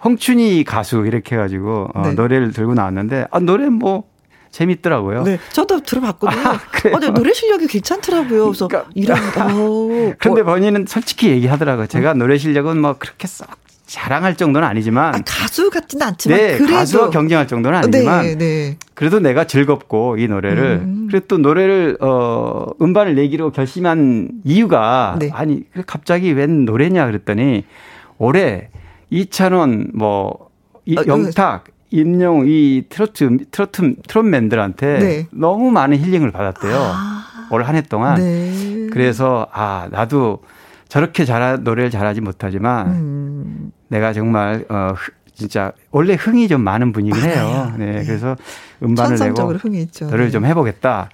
홍춘이 가수 이렇게 해가지고 어, 네. 노래를 들고 나왔는데 아 노래 뭐 재밌더라고요. 네, 저도 들어봤거든요. 아, 어, 네, 노래 실력이 괜찮더라고요. 그래서 그러니까, 이런. 어, 그런데 본인은 솔직히 얘기하더라고요. 제가 어. 노래 실력은 뭐 그렇게 썩 자랑할 정도는 아니지만 아, 가수 같지는 않지만 네, 그래도 가수와 경쟁할 정도는 아니지만 네, 네. 그래도 내가 즐겁고 이 노래를 음. 그리고 또 노래를 어 음반을 내기로 결심한 이유가 네. 아니 갑자기 웬 노래냐 그랬더니 올해 이찬원 뭐 이, 어, 영탁 임영웅 이 트로트 트로트 트롯맨들한테 네. 너무 많은 힐링을 받았대요. 아. 올한 해 동안. 네. 그래서 아 나도 저렇게 잘 노래를 잘하지 못하지만 음. 내가 정말 어 진짜 원래 흥이 좀 많은 분이긴 해요. 네, 네. 그래서 음반을 내고 흥이 있죠. 노래를 네. 좀 해보겠다.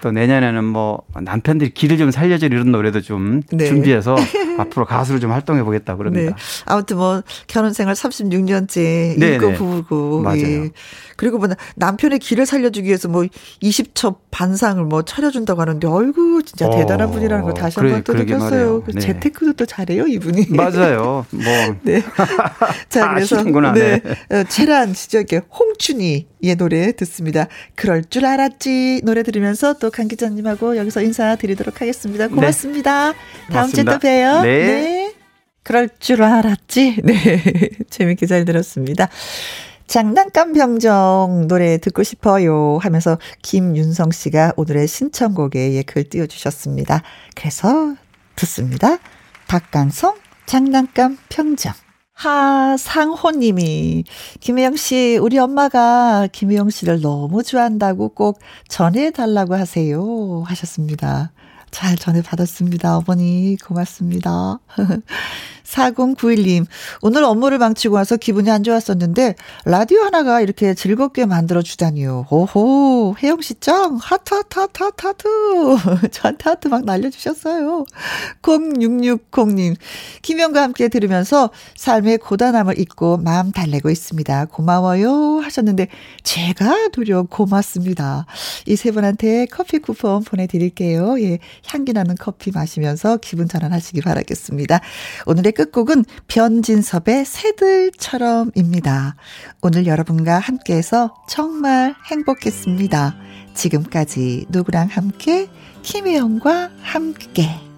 또 내년에는 뭐 남편들이 길을 좀 살려줄 이런 노래도 좀 네. 준비해서 앞으로 가수로 좀 활동해 보겠다 그럽니다. 네. 아무튼 뭐 결혼 생활 36년째 네, 일거 부부고 맞아요. 예. 그리고 뭐 남편의 길을 살려주기 위해서 뭐 20초 반상을 뭐 차려준다고 하는데 어이구 진짜 어, 대단한 분이라는 거 다시 한번 또 느꼈어요. 네. 재테크도 또 잘해요 이분이. 맞아요. 뭐. 네. 자 그래서 아시는구나. 네. 네. 체란 시절에 홍춘이의 노래 듣습니다. 그럴 줄 알았지 노래 들으면서 또 강 기자님하고 여기서 인사드리도록 하겠습니다. 네. 고맙습니다. 네. 다음 주에 또 봬요. 네. 네. 그럴 줄 알았지. 네. 재밌게 잘 들었습니다. 장난감 병정 노래 듣고 싶어요 하면서 김윤성 씨가 오늘의 신청곡에 예, 글 띄워주셨습니다. 그래서 듣습니다. 박강성 장난감 병정. 하상호님이 김혜영 씨 우리 엄마가 김혜영 씨를 너무 좋아한다고 꼭 전해달라고 하세요 하셨습니다. 잘 전해 받았습니다. 어머니, 고맙습니다. 4091님, 오늘 업무를 망치고 와서 기분이 안 좋았었는데, 라디오 하나가 이렇게 즐겁게 만들어주다니요. 오호, 혜영씨 짱! 하트, 하트, 하트, 하트, 하트! 저한테 하트 막 날려주셨어요. 0660님, 김혜영과 함께 들으면서 삶의 고단함을 잊고 마음 달래고 있습니다. 고마워요. 하셨는데, 제가 도려 고맙습니다. 이 세 분한테 커피 쿠폰 보내드릴게요. 예, 향기 나는 커피 마시면서 기분 전환하시기 바라겠습니다. 오늘의 끝곡은 변진섭의 새들처럼입니다. 오늘 여러분과 함께해서 정말 행복했습니다. 지금까지 누구랑 함께 김혜영과 함께